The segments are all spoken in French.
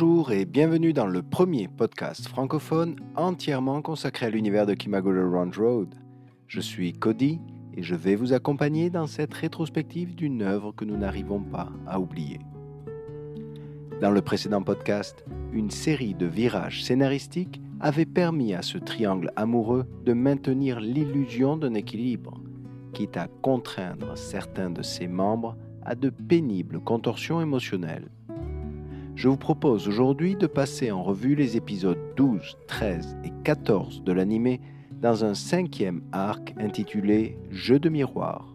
Bonjour et bienvenue dans le premier podcast francophone entièrement consacré à l'univers de Kimagure Round Road. Je suis Cody et je vais vous accompagner dans cette rétrospective d'une œuvre que nous n'arrivons pas à oublier. Dans le précédent podcast, une série de virages scénaristiques avait permis à ce triangle amoureux de maintenir l'illusion d'un équilibre, quitte à contraindre certains de ses membres à de pénibles contorsions émotionnelles. Je vous propose aujourd'hui de passer en revue les épisodes 12, 13 et 14 de l'animé dans un cinquième arc intitulé Jeu de miroir.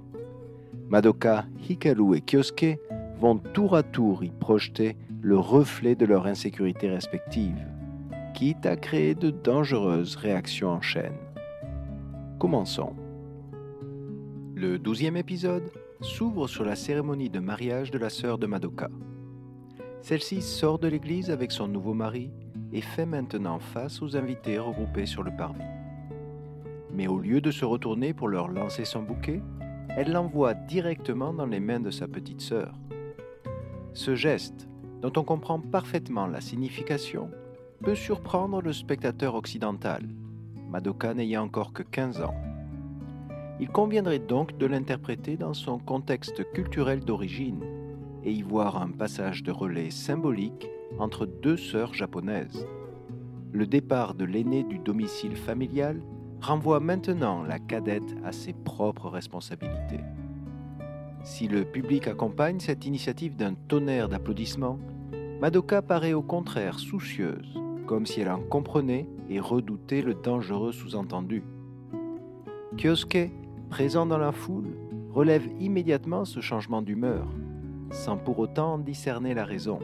Madoka, Hikaru et Kyosuke vont tour à tour y projeter le reflet de leur insécurité respective, quitte à créer de dangereuses réactions en chaîne. Commençons. Le douzième épisode s'ouvre sur la cérémonie de mariage de la sœur de Madoka. Celle-ci sort de l'église avec son nouveau mari et fait maintenant face aux invités regroupés sur le parvis. Mais au lieu de se retourner pour leur lancer son bouquet, elle l'envoie directement dans les mains de sa petite sœur. Ce geste, dont on comprend parfaitement la signification, peut surprendre le spectateur occidental, Madoka n'ayant encore que 15 ans. Il conviendrait donc de l'interpréter dans son contexte culturel d'origine et y voir un passage de relais symbolique entre deux sœurs japonaises. Le départ de l'aîné du domicile familial renvoie maintenant la cadette à ses propres responsabilités. Si le public accompagne cette initiative d'un tonnerre d'applaudissements, Madoka paraît au contraire soucieuse, comme si elle en comprenait et redoutait le dangereux sous-entendu. Kyosuke, présent dans la foule, relève immédiatement ce changement d'humeur sans pour autant discerner la raison.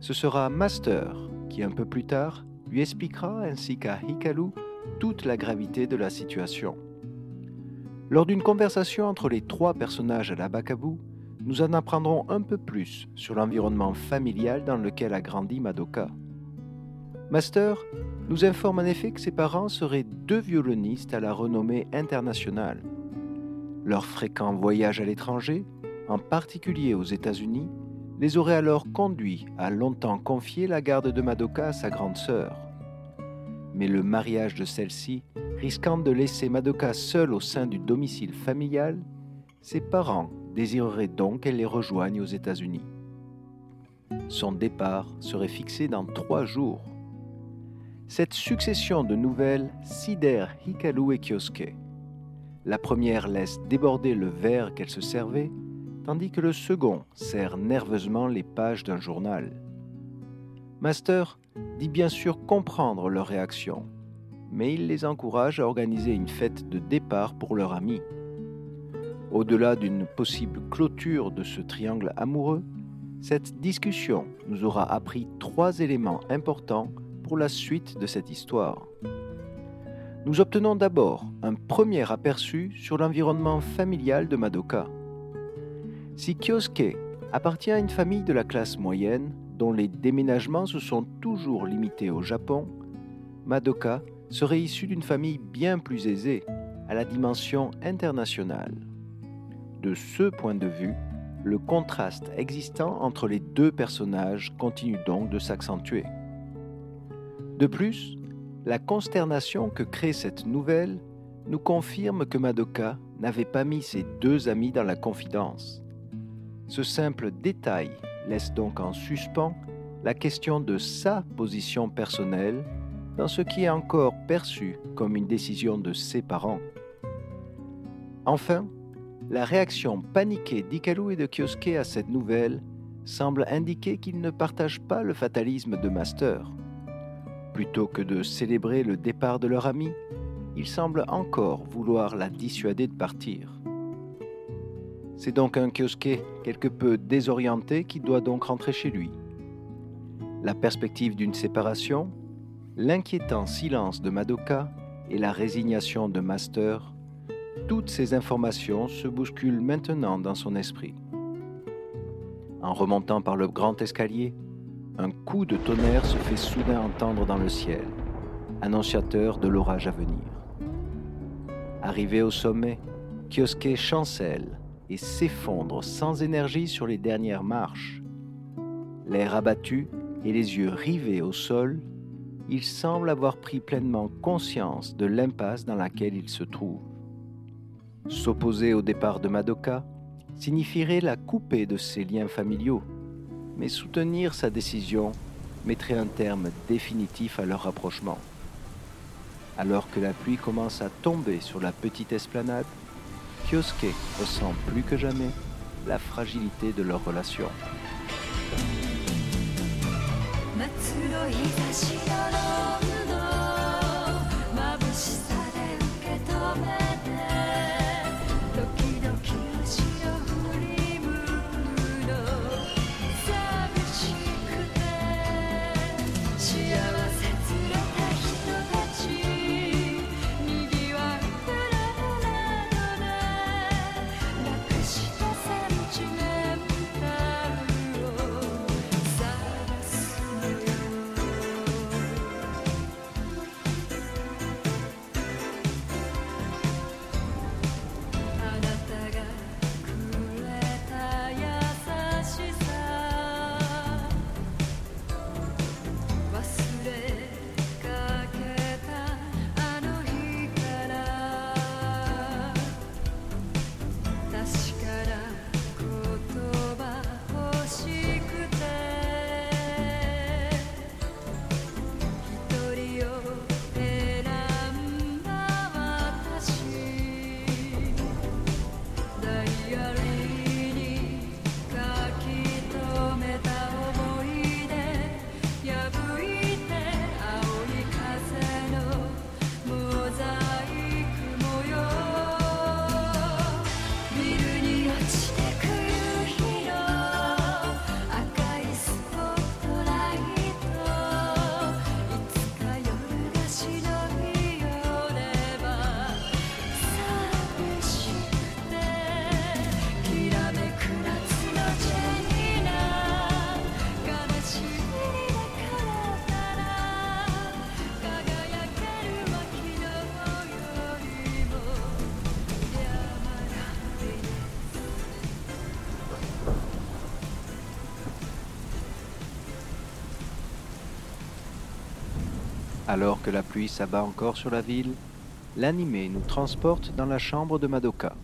Ce sera Master qui, un peu plus tard, lui expliquera ainsi qu'à Hikaru toute la gravité de la situation. Lors d'une conversation entre les trois personnages à la Bakabu, nous en apprendrons un peu plus sur l'environnement familial dans lequel a grandi Madoka. Master nous informe en effet que ses parents seraient deux violonistes à la renommée internationale. Leur fréquent voyage à l'étranger en particulier aux États-Unis, les aurait alors conduits à longtemps confier la garde de Madoka à sa grande sœur. Mais le mariage de celle-ci, risquant de laisser Madoka seule au sein du domicile familial, ses parents désireraient donc qu'elle les rejoigne aux États-Unis. Son départ serait fixé dans trois jours. Cette succession de nouvelles sidère Hikaru et Kyosuke. La première laisse déborder le verre qu'elle se servait, tandis que le second serre nerveusement les pages d'un journal. Master dit bien sûr comprendre leur réaction, mais il les encourage à organiser une fête de départ pour leur ami. Au-delà d'une possible clôture de ce triangle amoureux, cette discussion nous aura appris trois éléments importants pour la suite de cette histoire. Nous obtenons d'abord un premier aperçu sur l'environnement familial de Madoka. Si Kyosuke appartient à une famille de la classe moyenne dont les déménagements se sont toujours limités au Japon, Madoka serait issue d'une famille bien plus aisée, à la dimension internationale. De ce point de vue, le contraste existant entre les deux personnages continue donc de s'accentuer. De plus, la consternation que crée cette nouvelle nous confirme que Madoka n'avait pas mis ses deux amis dans la confidence. Ce simple détail laisse donc en suspens la question de sa position personnelle dans ce qui est encore perçu comme une décision de ses parents. Enfin, la réaction paniquée d'Ikaru et de Kyosuke à cette nouvelle semble indiquer qu'ils ne partagent pas le fatalisme de Master. Plutôt que de célébrer le départ de leur ami, ils semblent encore vouloir la dissuader de partir. C'est donc un Kyosuke quelque peu désorienté qui doit donc rentrer chez lui. La perspective d'une séparation, l'inquiétant silence de Madoka et la résignation de Master, toutes ces informations se bousculent maintenant dans son esprit. En remontant par le grand escalier, un coup de tonnerre se fait soudain entendre dans le ciel, annonciateur de l'orage à venir. Arrivé au sommet, Kyosuke chancelle et s'effondre sans énergie sur les dernières marches. L'air abattu, et les yeux rivés au sol, il semble avoir pris pleinement conscience de l'impasse dans laquelle il se trouve. S'opposer au départ de Madoka signifierait la couper de ses liens familiaux, mais soutenir sa décision mettrait un terme définitif à leur rapprochement. Alors que la pluie commence à tomber sur la petite esplanade, Kyosuke ressent plus que jamais la fragilité de leur relation. Alors que la pluie s'abat encore sur la ville, l'animé nous transporte dans la chambre de Madoka.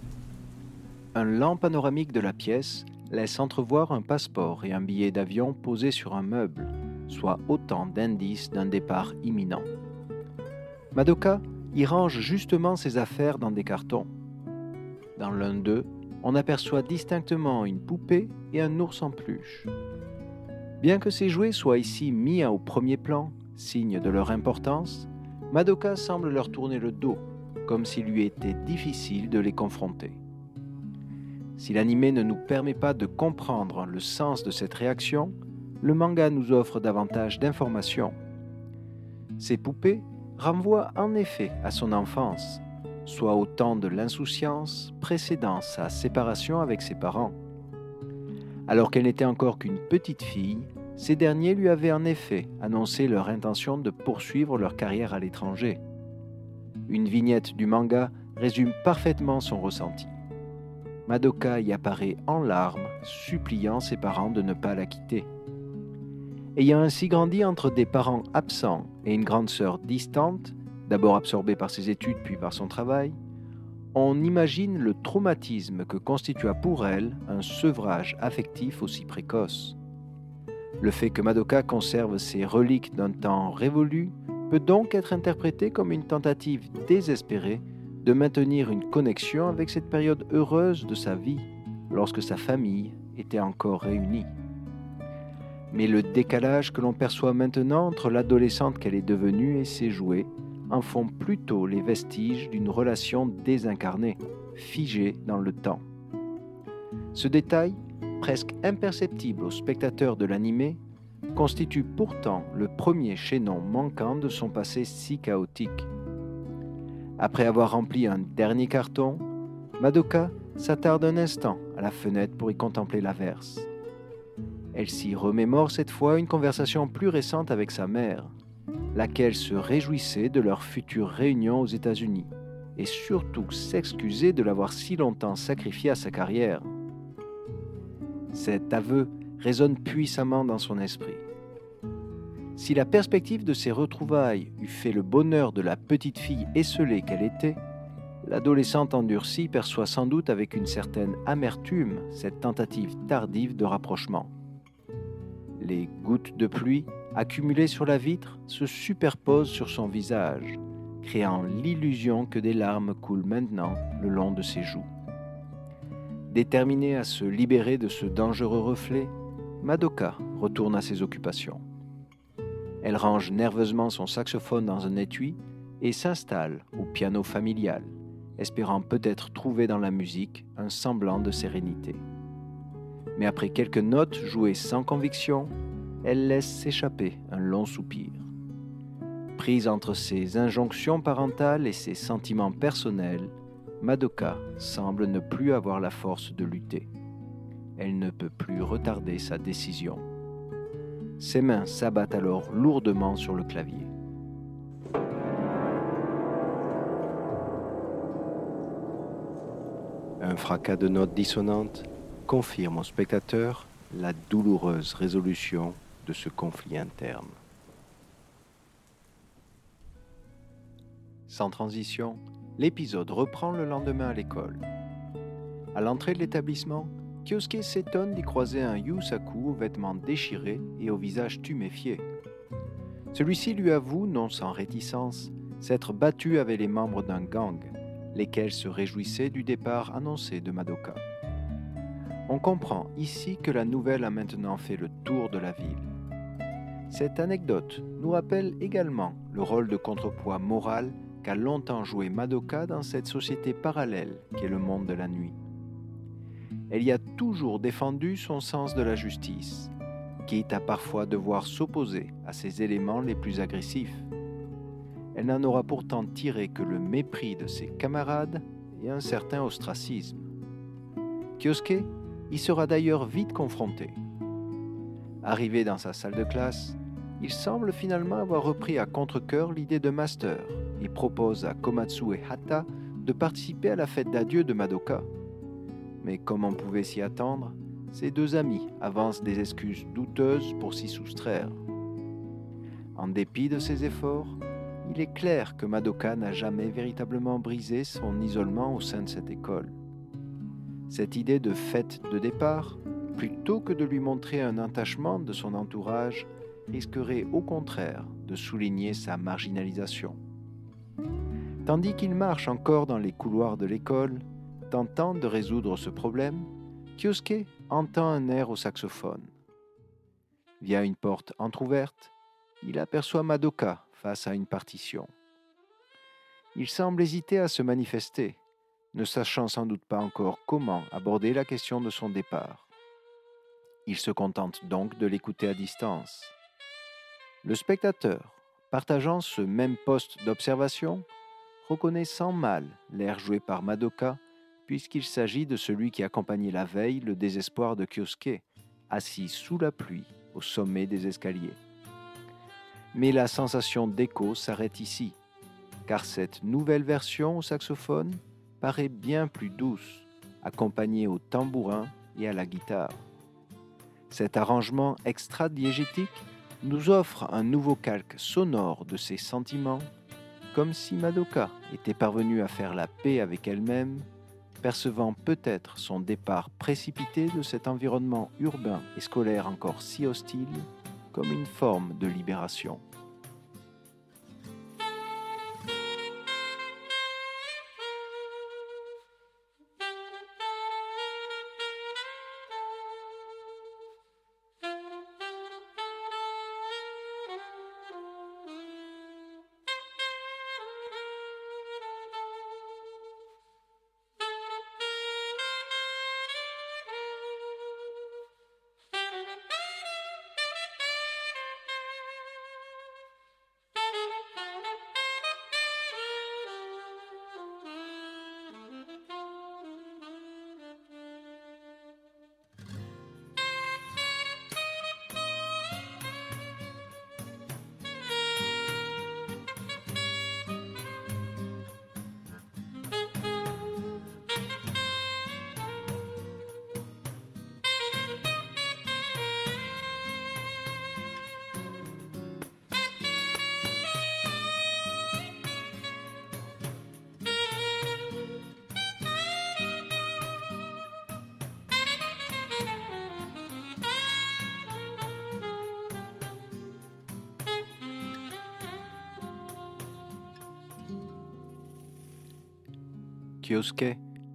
Un lent panoramique de la pièce laisse entrevoir un passeport et un billet d'avion posés sur un meuble, soit autant d'indices d'un départ imminent. Madoka y range justement ses affaires dans des cartons. Dans l'un d'eux, on aperçoit distinctement une poupée et un ours en peluche. Bien que ces jouets soient ici mis au premier plan, signe de leur importance, Madoka semble leur tourner le dos, comme s'il lui était difficile de les confronter. Si l'anime ne nous permet pas de comprendre le sens de cette réaction, le manga nous offre davantage d'informations. Ces poupées renvoient en effet à son enfance, soit au temps de l'insouciance précédant sa séparation avec ses parents. Alors qu'elle n'était encore qu'une petite fille, ces derniers lui avaient en effet annoncé leur intention de poursuivre leur carrière à l'étranger. Une vignette du manga résume parfaitement son ressenti. Madoka y apparaît en larmes, suppliant ses parents de ne pas la quitter. Ayant ainsi grandi entre des parents absents et une grande sœur distante, d'abord absorbée par ses études puis par son travail, on imagine le traumatisme que constitua pour elle un sevrage affectif aussi précoce. Le fait que Madoka conserve ses reliques d'un temps révolu peut donc être interprété comme une tentative désespérée de maintenir une connexion avec cette période heureuse de sa vie, lorsque sa famille était encore réunie. Mais le décalage que l'on perçoit maintenant entre l'adolescente qu'elle est devenue et ses jouets en font plutôt les vestiges d'une relation désincarnée, figée dans le temps. Ce détail presque imperceptible au spectateur de l'animé, constitue pourtant le premier chaînon manquant de son passé si chaotique. Après avoir rempli un dernier carton, Madoka s'attarde un instant à la fenêtre pour y contempler l'averse. Elle s'y remémore cette fois une conversation plus récente avec sa mère, laquelle se réjouissait de leur future réunion aux États-Unis et surtout s'excusait de l'avoir si longtemps sacrifié à sa carrière. Cet aveu résonne puissamment dans son esprit. Si la perspective de ces retrouvailles eût fait le bonheur de la petite fille esselée qu'elle était, l'adolescente endurcie perçoit sans doute avec une certaine amertume cette tentative tardive de rapprochement. Les gouttes de pluie, accumulées sur la vitre, se superposent sur son visage, créant l'illusion que des larmes coulent maintenant le long de ses joues. Déterminée à se libérer de ce dangereux reflet, Madoka retourne à ses occupations. Elle range nerveusement son saxophone dans un étui et s'installe au piano familial, espérant peut-être trouver dans la musique un semblant de sérénité. Mais après quelques notes jouées sans conviction, elle laisse s'échapper un long soupir. Prise entre ses injonctions parentales et ses sentiments personnels, Madoka semble ne plus avoir la force de lutter. Elle ne peut plus retarder sa décision. Ses mains s'abattent alors lourdement sur le clavier. Un fracas de notes dissonantes confirme au spectateur la douloureuse résolution de ce conflit interne. Sans transition, l'épisode reprend le lendemain à l'école. À l'entrée de l'établissement, Kyosuke s'étonne d'y croiser un Yusaku aux vêtements déchirés et au visage tuméfié. Celui-ci lui avoue, non sans réticence, s'être battu avec les membres d'un gang, lesquels se réjouissaient du départ annoncé de Madoka. On comprend ici que la nouvelle a maintenant fait le tour de la ville. Cette anecdote nous rappelle également le rôle de contrepoids moral qu'a longtemps joué Madoka dans cette société parallèle qu'est le monde de la nuit. Elle y a toujours défendu son sens de la justice, quitte à parfois devoir s'opposer à ses éléments les plus agressifs. Elle n'en aura pourtant tiré que le mépris de ses camarades et un certain ostracisme. Kyosuke y sera d'ailleurs vite confronté. Arrivé dans sa salle de classe, il semble finalement avoir repris à contre-coeur l'idée de master et propose à Komatsu et Hata de participer à la fête d'adieu de Madoka. Mais comme on pouvait s'y attendre, ces deux amis avancent des excuses douteuses pour s'y soustraire. En dépit de ses efforts, il est clair que Madoka n'a jamais véritablement brisé son isolement au sein de cette école. Cette idée de fête de départ, plutôt que de lui montrer un attachement de son entourage, risquerait au contraire de souligner sa marginalisation. Tandis qu'il marche encore dans les couloirs de l'école, tentant de résoudre ce problème, Kyosuke entend un air au saxophone. Via une porte entr'ouverte, il aperçoit Madoka face à une partition. Il semble hésiter à se manifester, ne sachant sans doute pas encore comment aborder la question de son départ. Il se contente donc de l'écouter à distance. Le spectateur, partageant ce même poste d'observation, reconnaît sans mal l'air joué par Madoka, puisqu'il s'agit de celui qui accompagnait la veille le désespoir de Kyosuke, assis sous la pluie au sommet des escaliers. Mais la sensation d'écho s'arrête ici, car cette nouvelle version au saxophone paraît bien plus douce, accompagnée au tambourin et à la guitare. Cet arrangement extra-diégétique nous offre un nouveau calque sonore de ses sentiments, comme si Madoka était parvenue à faire la paix avec elle-même, percevant peut-être son départ précipité de cet environnement urbain et scolaire encore si hostile comme une forme de libération.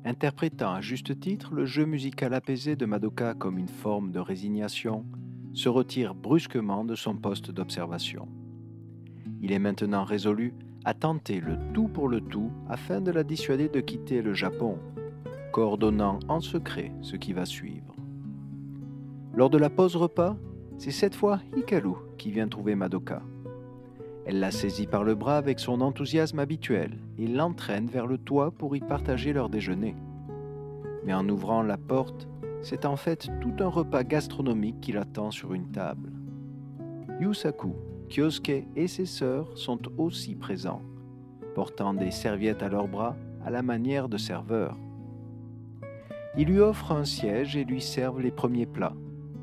Interprétant à juste titre le jeu musical apaisé de Madoka comme une forme de résignation, se retire brusquement de son poste d'observation. Il est maintenant résolu à tenter le tout pour le tout afin de la dissuader de quitter le Japon, coordonnant en secret ce qui va suivre. Lors de la pause repas, c'est cette fois Hikaru qui vient trouver Madoka. Elle la saisit par le bras avec son enthousiasme habituel et l'entraîne vers le toit pour y partager leur déjeuner. Mais en ouvrant la porte, c'est en fait tout un repas gastronomique qui l'attend sur une table. Yusaku, Kyosuke et ses sœurs sont aussi présents, portant des serviettes à leurs bras à la manière de serveurs. Ils lui offrent un siège et lui servent les premiers plats,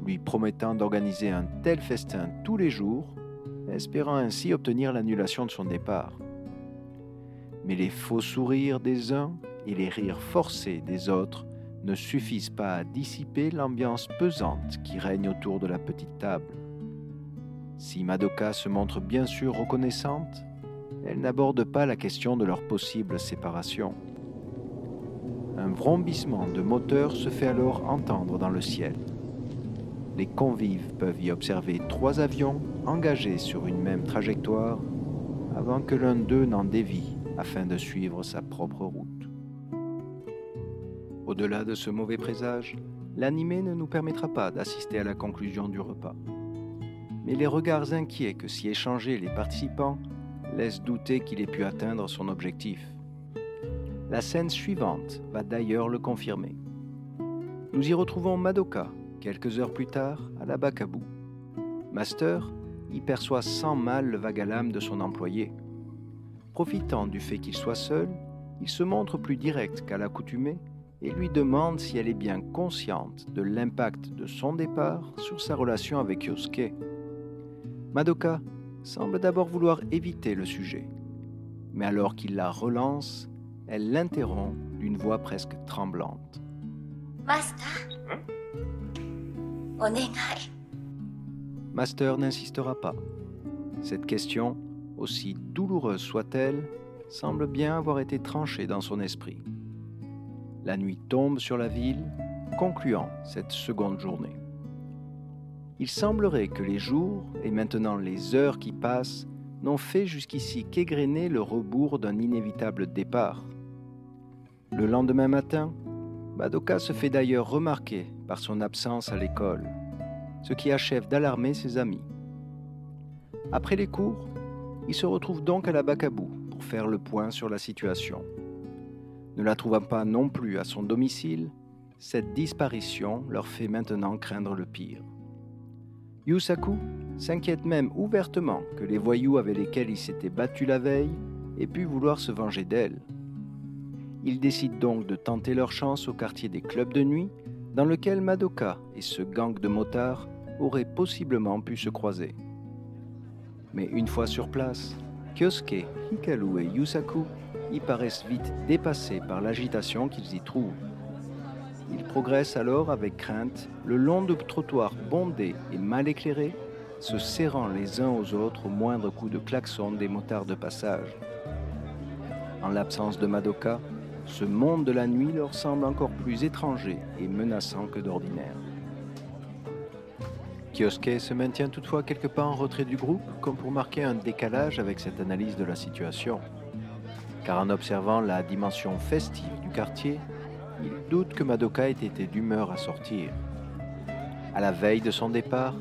lui promettant d'organiser un tel festin tous les jours espérant ainsi obtenir l'annulation de son départ. Mais les faux sourires des uns et les rires forcés des autres ne suffisent pas à dissiper l'ambiance pesante qui règne autour de la petite table. Si Madoka se montre bien sûr reconnaissante, elle n'aborde pas la question de leur possible séparation. Un vrombissement de moteur se fait alors entendre dans le ciel les convives peuvent y observer trois avions engagés sur une même trajectoire avant que l'un d'eux n'en dévie afin de suivre sa propre route. Au-delà de ce mauvais présage, l'animé ne nous permettra pas d'assister à la conclusion du repas. Mais les regards inquiets que s'y échangeaient les participants laissent douter qu'il ait pu atteindre son objectif. La scène suivante va d'ailleurs le confirmer. Nous y retrouvons Madoka, Quelques heures plus tard, à la Bacabou, Master y perçoit sans mal le vague à l'âme de son employé. Profitant du fait qu'il soit seul, il se montre plus direct qu'à l'accoutumée et lui demande si elle est bien consciente de l'impact de son départ sur sa relation avec Yosuke. Madoka semble d'abord vouloir éviter le sujet, mais alors qu'il la relance, elle l'interrompt d'une voix presque tremblante. Master? Master n'insistera pas. Cette question, aussi douloureuse soit-elle, semble bien avoir été tranchée dans son esprit. La nuit tombe sur la ville, concluant cette seconde journée. Il semblerait que les jours, et maintenant les heures qui passent, n'ont fait jusqu'ici qu'égrener le rebours d'un inévitable départ. Le lendemain matin, Madoka se fait d'ailleurs remarquer par son absence à l'école, ce qui achève d'alarmer ses amis. Après les cours, il se retrouve donc à la Bacabou pour faire le point sur la situation. Ne la trouvant pas non plus à son domicile, cette disparition leur fait maintenant craindre le pire. Yusaku s'inquiète même ouvertement que les voyous avec lesquels il s'était battu la veille aient pu vouloir se venger d'elle. Ils décident donc de tenter leur chance au quartier des clubs de nuit, dans lequel Madoka et ce gang de motards auraient possiblement pu se croiser. Mais une fois sur place, Kyosuke, Hikaru et Yusaku y paraissent vite dépassés par l'agitation qu'ils y trouvent. Ils progressent alors avec crainte le long de trottoirs bondés et mal éclairés, se serrant les uns aux autres au moindre coup de klaxon des motards de passage. En l'absence de Madoka, ce monde de la nuit leur semble encore plus étranger et menaçant que d'ordinaire. Kyosuke se maintient toutefois quelque part en retrait du groupe, comme pour marquer un décalage avec cette analyse de la situation. Car en observant la dimension festive du quartier, il doute que Madoka ait été d'humeur à sortir. À la veille de son départ,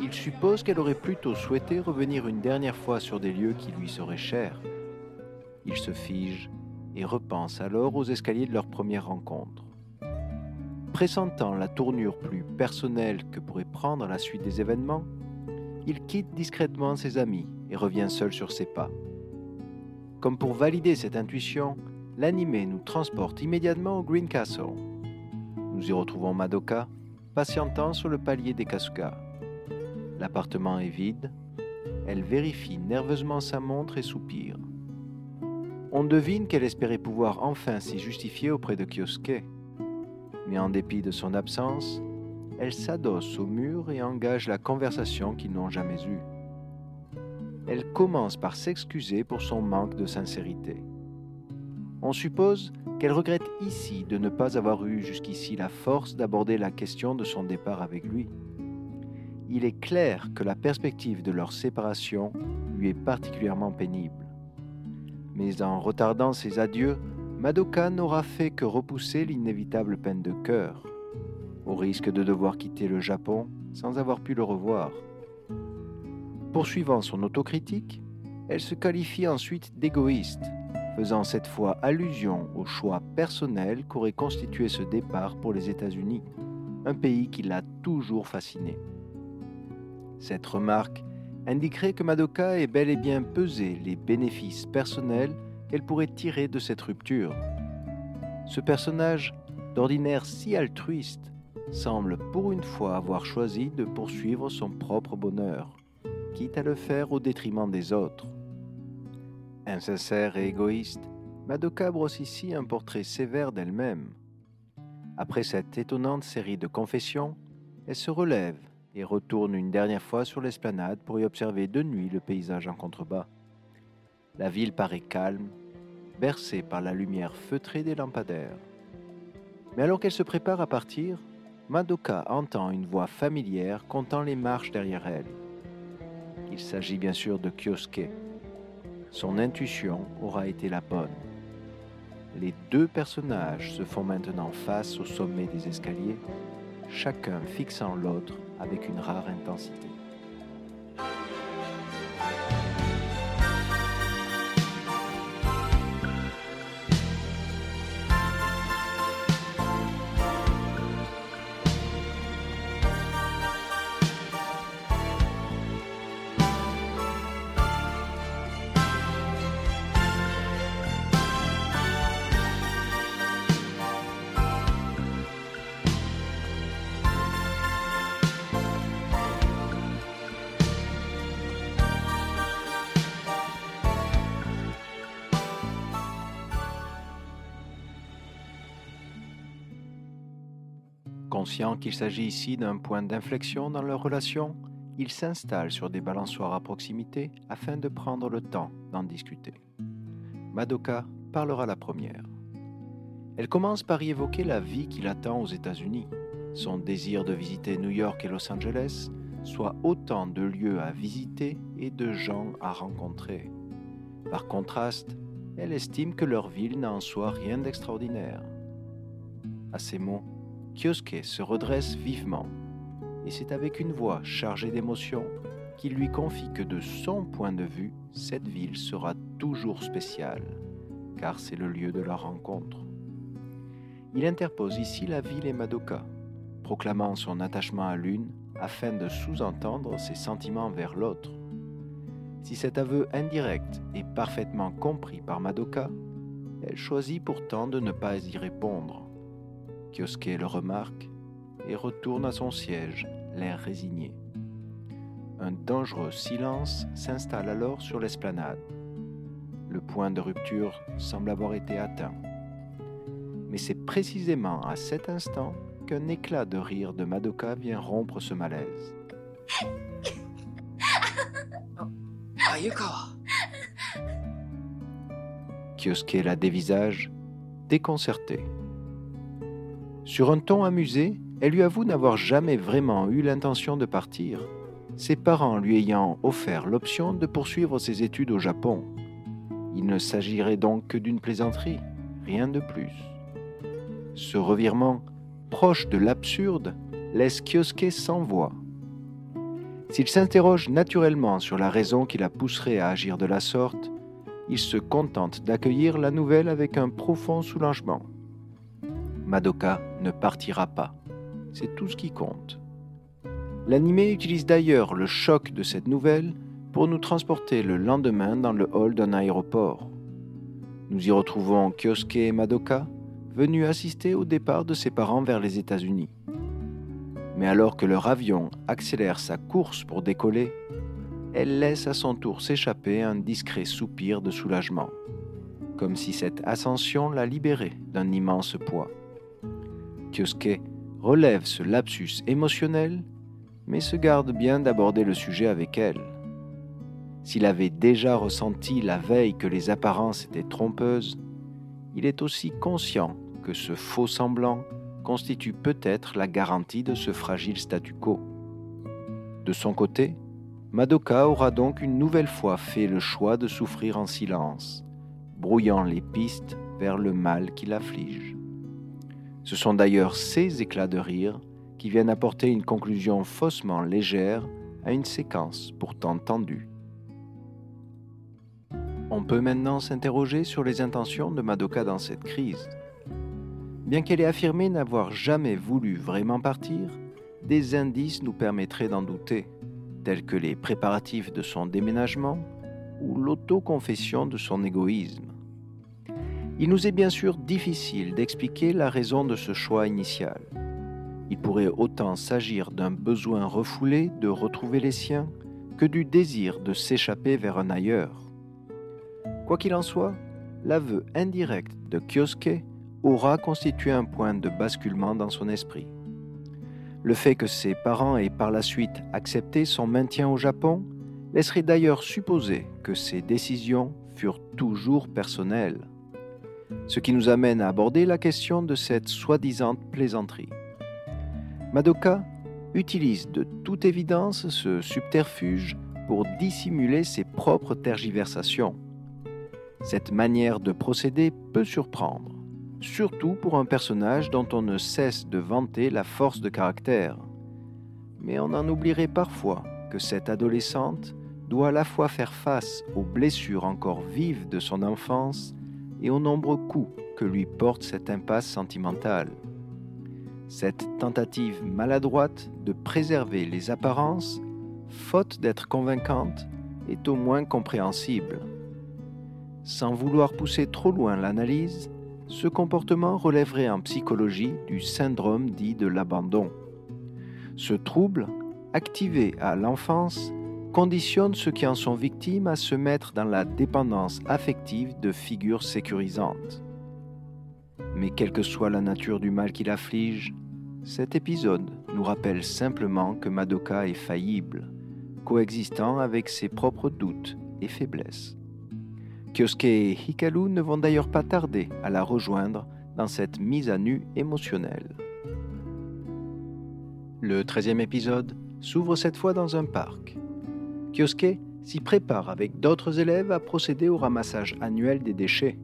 il suppose qu'elle aurait plutôt souhaité revenir une dernière fois sur des lieux qui lui seraient chers. Il se fige et repense alors aux escaliers de leur première rencontre. Pressentant la tournure plus personnelle que pourrait prendre la suite des événements, il quitte discrètement ses amis et revient seul sur ses pas. Comme pour valider cette intuition, l'animé nous transporte immédiatement au Green Castle. Nous y retrouvons Madoka, patientant sur le palier des Kasuga. L'appartement est vide. Elle vérifie nerveusement sa montre et soupire. On devine qu'elle espérait pouvoir enfin s'y justifier auprès de Kyosuke. Mais en dépit de son absence, elle s'adosse au mur et engage la conversation qu'ils n'ont jamais eue. Elle commence par s'excuser pour son manque de sincérité. On suppose qu'elle regrette ici de ne pas avoir eu jusqu'ici la force d'aborder la question de son départ avec lui. Il est clair que la perspective de leur séparation lui est particulièrement pénible. Mais en retardant ses adieux, Madoka n'aura fait que repousser l'inévitable peine de cœur, au risque de devoir quitter le Japon sans avoir pu le revoir. Poursuivant son autocritique, elle se qualifie ensuite d'égoïste faisant cette fois allusion au choix personnel qu'aurait constitué ce départ pour les États-Unis, un pays qui l'a toujours fasciné. Cette remarque indiquerait que Madoka ait bel et bien pesé les bénéfices personnels qu'elle pourrait tirer de cette rupture. Ce personnage, d'ordinaire si altruiste, semble pour une fois avoir choisi de poursuivre son propre bonheur, quitte à le faire au détriment des autres. Insincère et égoïste, Madoka brosse ici un portrait sévère d'elle-même. Après cette étonnante série de confessions, elle se relève et retourne une dernière fois sur l'esplanade pour y observer de nuit le paysage en contrebas. La ville paraît calme, bercée par la lumière feutrée des lampadaires. Mais alors qu'elle se prépare à partir, Madoka entend une voix familière comptant les marches derrière elle. Il s'agit bien sûr de Kyosuke, son intuition aura été la bonne. Les deux personnages se font maintenant face au sommet des escaliers, chacun fixant l'autre avec une rare intensité. Qu'il s'agit ici d'un point d'inflexion dans leur relation, ils s'installent sur des balançoires à proximité afin de prendre le temps d'en discuter. Madoka parlera la première. Elle commence par y évoquer la vie qui l'attend aux États-Unis, son désir de visiter New York et Los Angeles, soit autant de lieux à visiter et de gens à rencontrer. Par contraste, elle estime que leur ville n'a en soi rien d'extraordinaire. À ces mots, Kyosuke se redresse vivement, et c'est avec une voix chargée d'émotion qu'il lui confie que de son point de vue, cette ville sera toujours spéciale, car c'est le lieu de leur rencontre. Il interpose ici la ville et Madoka, proclamant son attachement à l'une afin de sous-entendre ses sentiments vers l'autre. Si cet aveu indirect est parfaitement compris par Madoka, elle choisit pourtant de ne pas y répondre Kyosuke le remarque et retourne à son siège, l'air résigné. Un dangereux silence s'installe alors sur l'esplanade. Le point de rupture semble avoir été atteint. Mais c'est précisément à cet instant qu'un éclat de rire de Madoka vient rompre ce malaise. Ayukawa. Kyosuke la dévisage, déconcerté. Sur un ton amusé, elle lui avoue n'avoir jamais vraiment eu l'intention de partir, ses parents lui ayant offert l'option de poursuivre ses études au Japon. Il ne s'agirait donc que d'une plaisanterie, rien de plus. Ce revirement, proche de l'absurde, laisse Kyosuke sans voix. S'il s'interroge naturellement sur la raison qui la pousserait à agir de la sorte, il se contente d'accueillir la nouvelle avec un profond soulagement. Madoka ne partira pas. C'est tout ce qui compte. L'animé utilise d'ailleurs le choc de cette nouvelle pour nous transporter le lendemain dans le hall d'un aéroport. Nous y retrouvons Kyosuke et Madoka, venus assister au départ de ses parents vers les États-Unis. Mais alors que leur avion accélère sa course pour décoller, elle laisse à son tour s'échapper un discret soupir de soulagement, comme si cette ascension la libérait d'un immense poids. Kyosuke relève ce lapsus émotionnel, mais se garde bien d'aborder le sujet avec elle. S'il avait déjà ressenti la veille que les apparences étaient trompeuses, il est aussi conscient que ce faux semblant constitue peut-être la garantie de ce fragile statu quo. De son côté, Madoka aura donc une nouvelle fois fait le choix de souffrir en silence, brouillant les pistes vers le mal qui l'afflige. Ce sont d'ailleurs ces éclats de rire qui viennent apporter une conclusion faussement légère à une séquence pourtant tendue. On peut maintenant s'interroger sur les intentions de Madoka dans cette crise. Bien qu'elle ait affirmé n'avoir jamais voulu vraiment partir, des indices nous permettraient d'en douter tels que les préparatifs de son déménagement ou l'autoconfession de son égoïsme. Il nous est bien sûr difficile d'expliquer la raison de ce choix initial. Il pourrait autant s'agir d'un besoin refoulé de retrouver les siens que du désir de s'échapper vers un ailleurs. Quoi qu'il en soit, l'aveu indirect de Kyosuke aura constitué un point de basculement dans son esprit. Le fait que ses parents aient par la suite accepté son maintien au Japon laisserait d'ailleurs supposer que ses décisions furent toujours personnelles. Ce qui nous amène à aborder la question de cette soi-disant plaisanterie. Madoka utilise de toute évidence ce subterfuge pour dissimuler ses propres tergiversations. Cette manière de procéder peut surprendre surtout pour un personnage dont on ne cesse de vanter la force de caractère. Mais on en oublierait parfois que cette adolescente doit à la fois faire face aux blessures encore vives de son enfance et aux nombreux coups que lui porte cette impasse sentimentale. Cette tentative maladroite de préserver les apparences, faute d'être convaincante, est au moins compréhensible. Sans vouloir pousser trop loin l'analyse, ce comportement relèverait en psychologie du syndrome dit de l'abandon. Ce trouble, activé à l'enfance, conditionne ceux qui en sont victimes à se mettre dans la dépendance affective de figures sécurisantes. Mais quelle que soit la nature du mal qui l'afflige, cet épisode nous rappelle simplement que Madoka est faillible, coexistant avec ses propres doutes et faiblesses. Kyosuke et Hikaru ne vont d'ailleurs pas tarder à la rejoindre dans cette mise à nu émotionnelle. Le treizième épisode s'ouvre cette fois dans un parc. Kyosuke s'y prépare avec d'autres élèves à procéder au ramassage annuel des déchets.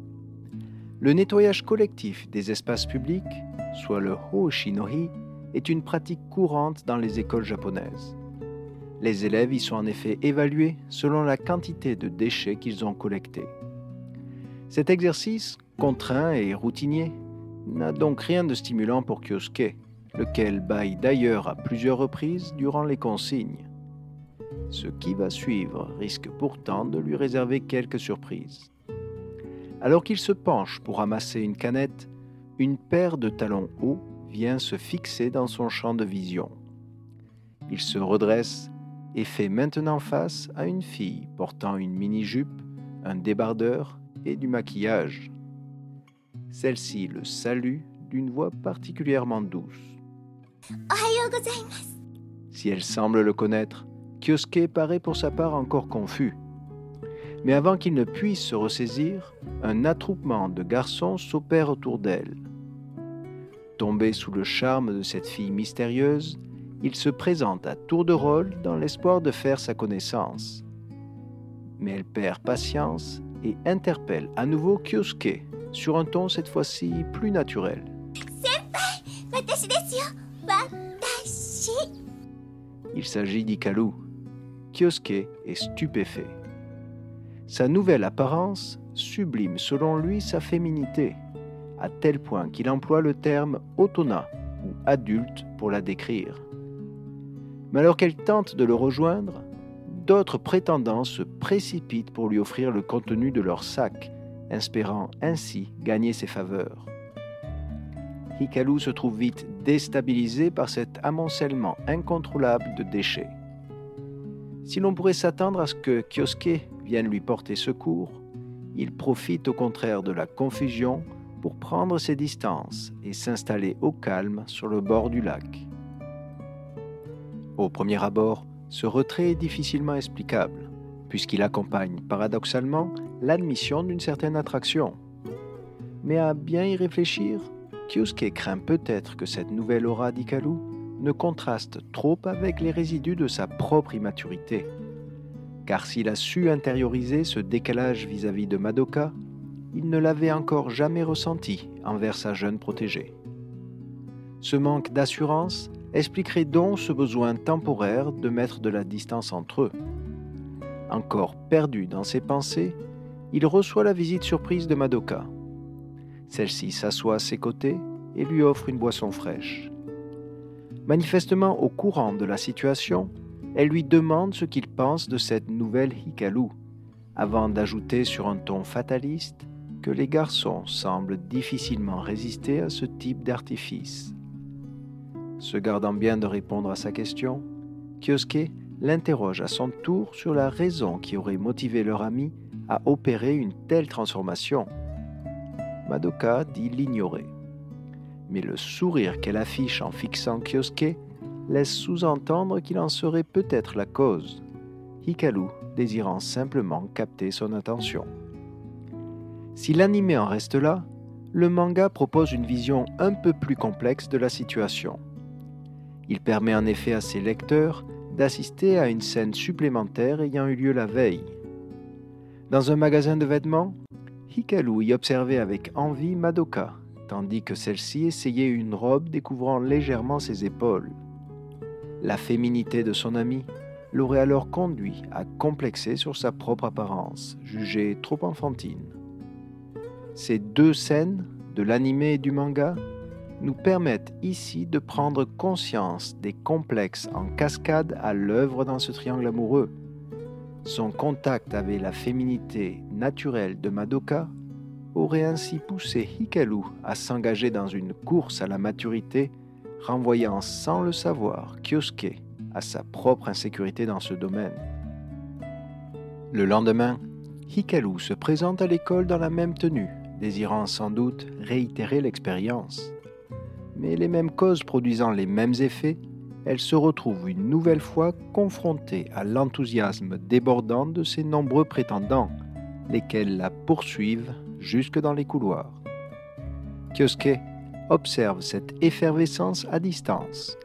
Le nettoyage collectif des espaces publics, soit le Hoshinohi, est une pratique courante dans les écoles japonaises. Les élèves y sont en effet évalués selon la quantité de déchets qu'ils ont collectés. Cet exercice, contraint et routinier, n'a donc rien de stimulant pour Kyosuke, lequel baille d'ailleurs à plusieurs reprises durant les consignes. Ce qui va suivre risque pourtant de lui réserver quelques surprises. Alors qu'il se penche pour ramasser une canette, une paire de talons hauts vient se fixer dans son champ de vision. Il se redresse et fait maintenant face à une fille portant une mini-jupe, un débardeur et du maquillage. Celle-ci le salue d'une voix particulièrement douce. Si elle semble le connaître, Kyosuke paraît pour sa part encore confus. Mais avant qu'il ne puisse se ressaisir, un attroupement de garçons s'opère autour d'elle. Tombé sous le charme de cette fille mystérieuse, il se présente à tour de rôle dans l'espoir de faire sa connaissance. Mais elle perd patience et interpelle à nouveau Kyosuke sur un ton cette fois-ci plus naturel. Il s'agit d'Ikalu. Est stupéfait. Sa nouvelle apparence sublime selon lui sa féminité, à tel point qu'il emploie le terme otona ou adulte pour la décrire. Mais alors qu'elle tente de le rejoindre, d'autres prétendants se précipitent pour lui offrir le contenu de leur sac, espérant ainsi gagner ses faveurs. Hikaru se trouve vite déstabilisé par cet amoncellement incontrôlable de déchets. Si l'on pourrait s'attendre à ce que Kyosuke vienne lui porter secours, il profite au contraire de la confusion pour prendre ses distances et s'installer au calme sur le bord du lac. Au premier abord, ce retrait est difficilement explicable, puisqu'il accompagne paradoxalement l'admission d'une certaine attraction. Mais à bien y réfléchir, Kyosuke craint peut-être que cette nouvelle aura d'Ikalu ne contraste trop avec les résidus de sa propre immaturité. Car s'il a su intérioriser ce décalage vis-à-vis de Madoka, il ne l'avait encore jamais ressenti envers sa jeune protégée. Ce manque d'assurance expliquerait donc ce besoin temporaire de mettre de la distance entre eux. Encore perdu dans ses pensées, il reçoit la visite surprise de Madoka. Celle-ci s'assoit à ses côtés et lui offre une boisson fraîche. Manifestement au courant de la situation, elle lui demande ce qu'il pense de cette nouvelle Hikalu, avant d'ajouter sur un ton fataliste que les garçons semblent difficilement résister à ce type d'artifice. Se gardant bien de répondre à sa question, Kyosuke l'interroge à son tour sur la raison qui aurait motivé leur ami à opérer une telle transformation. Madoka dit l'ignorer. Mais le sourire qu'elle affiche en fixant Kyosuke laisse sous-entendre qu'il en serait peut-être la cause, Hikaru désirant simplement capter son attention. Si l'anime en reste là, le manga propose une vision un peu plus complexe de la situation. Il permet en effet à ses lecteurs d'assister à une scène supplémentaire ayant eu lieu la veille. Dans un magasin de vêtements, Hikaru y observait avec envie Madoka, tandis que celle-ci essayait une robe découvrant légèrement ses épaules. La féminité de son ami l'aurait alors conduit à complexer sur sa propre apparence, jugée trop enfantine. Ces deux scènes, de l'animé et du manga, nous permettent ici de prendre conscience des complexes en cascade à l'œuvre dans ce triangle amoureux. Son contact avec la féminité naturelle de Madoka aurait ainsi poussé Hikaru à s'engager dans une course à la maturité renvoyant sans le savoir Kyosuke à sa propre insécurité dans ce domaine. Le lendemain, Hikaru se présente à l'école dans la même tenue, désirant sans doute réitérer l'expérience. Mais les mêmes causes produisant les mêmes effets, elle se retrouve une nouvelle fois confrontée à l'enthousiasme débordant de ses nombreux prétendants, lesquels la poursuivent jusque dans les couloirs. Kyosuke observe cette effervescence à distance.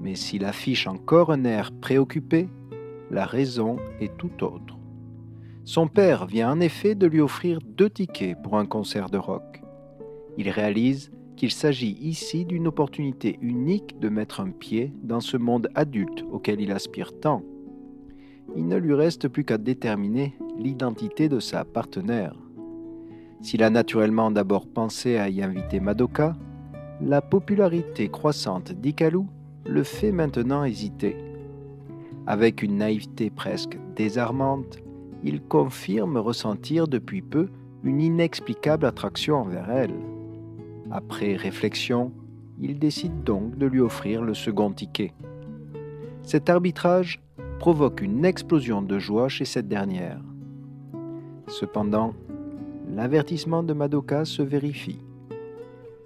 Mais s'il affiche encore un air préoccupé, la raison est tout autre. Son père vient en effet de lui offrir deux tickets pour un concert de rock. Il réalise qu'il s'agit ici d'une opportunité unique de mettre un pied dans ce monde adulte auquel il aspire tant. Il ne lui reste plus qu'à déterminer l'identité de sa partenaire. S'il a naturellement d'abord pensé à y inviter Madoka, la popularité croissante d'Ikalu le fait maintenant hésiter. Avec une naïveté presque désarmante, il confirme ressentir depuis peu une inexplicable attraction envers elle. Après réflexion, il décide donc de lui offrir le second ticket. Cet arbitrage provoque une explosion de joie chez cette dernière. Cependant, l'avertissement de Madoka se vérifie.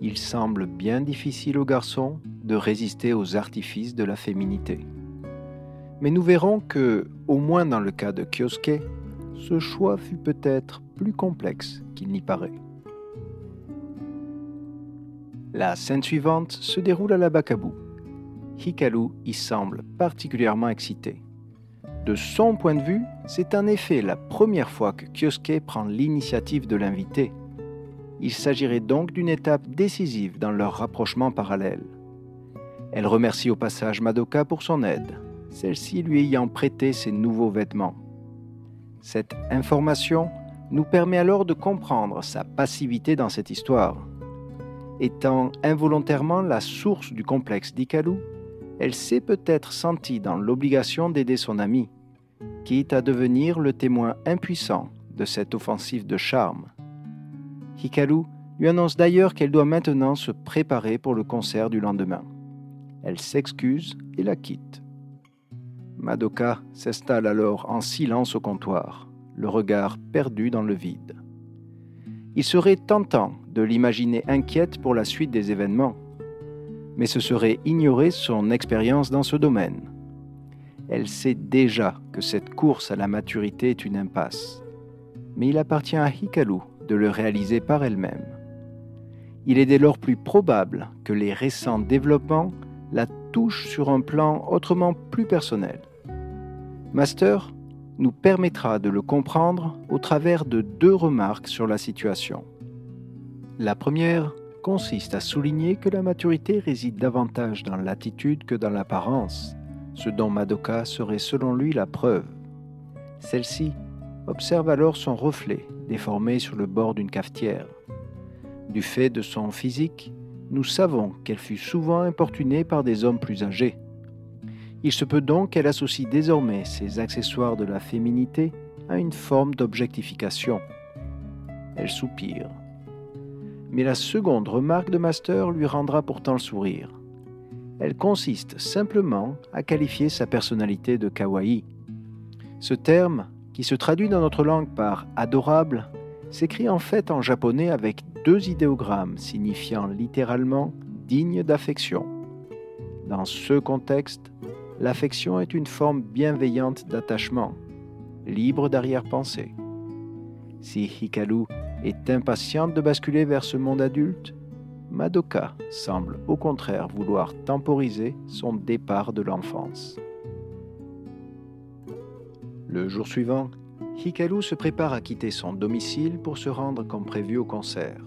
Il semble bien difficile au garçon de résister aux artifices de la féminité. Mais nous verrons que, au moins dans le cas de Kyosuke, ce choix fut peut-être plus complexe qu'il n'y paraît. La scène suivante se déroule à la Bakabu. Hikaru y semble particulièrement excité. De son point de vue, c'est en effet la première fois que Kyosuke prend l'initiative de l'inviter. Il s'agirait donc d'une étape décisive dans leur rapprochement parallèle. Elle remercie au passage Madoka pour son aide, celle-ci lui ayant prêté ses nouveaux vêtements. Cette information nous permet alors de comprendre sa passivité dans cette histoire. Étant involontairement la source du complexe d'Ikalu, elle s'est peut-être sentie dans l'obligation d'aider son ami, quitte à devenir le témoin impuissant de cette offensive de charme. Hikaru lui annonce d'ailleurs qu'elle doit maintenant se préparer pour le concert du lendemain. Elle s'excuse et la quitte. Madoka s'installe alors en silence au comptoir, le regard perdu dans le vide. Il serait tentant de l'imaginer inquiète pour la suite des événements, mais ce serait ignorer son expérience dans ce domaine elle sait déjà que cette course à la maturité est une impasse. Mais il appartient à Hikaru de le réaliser par elle-même. Il est dès lors plus probable que les récents développements la touchent sur un plan autrement plus personnel. Master nous permettra de le comprendre au travers de deux remarques sur la situation. La première consiste à souligner que la maturité réside davantage dans l'attitude que dans l'apparence, ce dont Madoka serait selon lui la preuve. Celle-ci observe alors son reflet déformé sur le bord d'une cafetière. Du fait de son physique, nous savons qu'elle fut souvent importunée par des hommes plus âgés. Il se peut donc qu'elle associe désormais ces accessoires de la féminité à une forme d'objectification. Elle soupire. Mais la seconde remarque de Master lui rendra pourtant le sourire. Elle consiste simplement à qualifier sa personnalité de kawaii. Ce terme, qui se traduit dans notre langue par adorable, s'écrit en fait en japonais avec deux idéogrammes signifiant littéralement digne d'affection. Dans ce contexte, l'affection est une forme bienveillante d'attachement, libre d'arrière-pensée. Si Hikaru est impatiente de basculer vers ce monde adulte, Madoka semble au contraire vouloir temporiser son départ de l'enfance. Le jour suivant, Hikaru se prépare à quitter son domicile pour se rendre comme prévu au concert.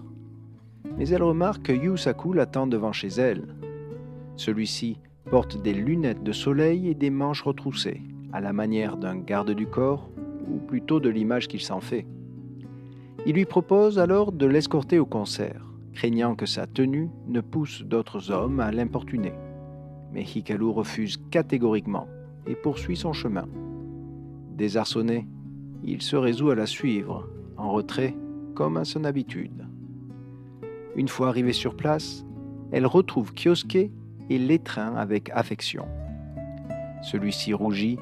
Mais elle remarque que Yusaku l'attend devant chez elle. Celui-ci porte des lunettes de soleil et des manches retroussées, à la manière d'un garde du corps, ou plutôt de l'image qu'il s'en fait. Il lui propose alors de l'escorter au concert, craignant que sa tenue ne pousse d'autres hommes à l'importuner. Mais Hikaru refuse catégoriquement et poursuit son chemin. Désarçonné, il se résout à la suivre, en retrait, comme à son habitude. Une fois arrivée sur place, elle retrouve Kyosuke et l'étreint avec affection. Celui-ci rougit,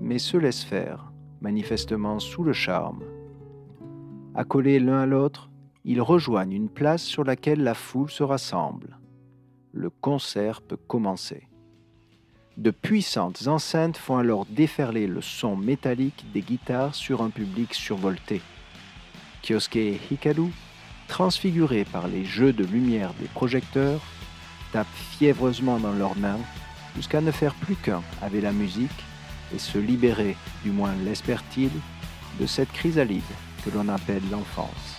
mais se laisse faire, manifestement sous le charme Accolés l'un à l'autre, ils rejoignent une place sur laquelle la foule se rassemble. Le concert peut commencer. De puissantes enceintes font alors déferler le son métallique des guitares sur un public survolté. Kyosuke et Hikaru, transfigurés par les jeux de lumière des projecteurs, tapent fiévreusement dans leurs mains jusqu'à ne faire plus qu'un avec la musique et se libérer, du moins l'espère-t-il, de cette chrysalide que l'on appelle l'enfance.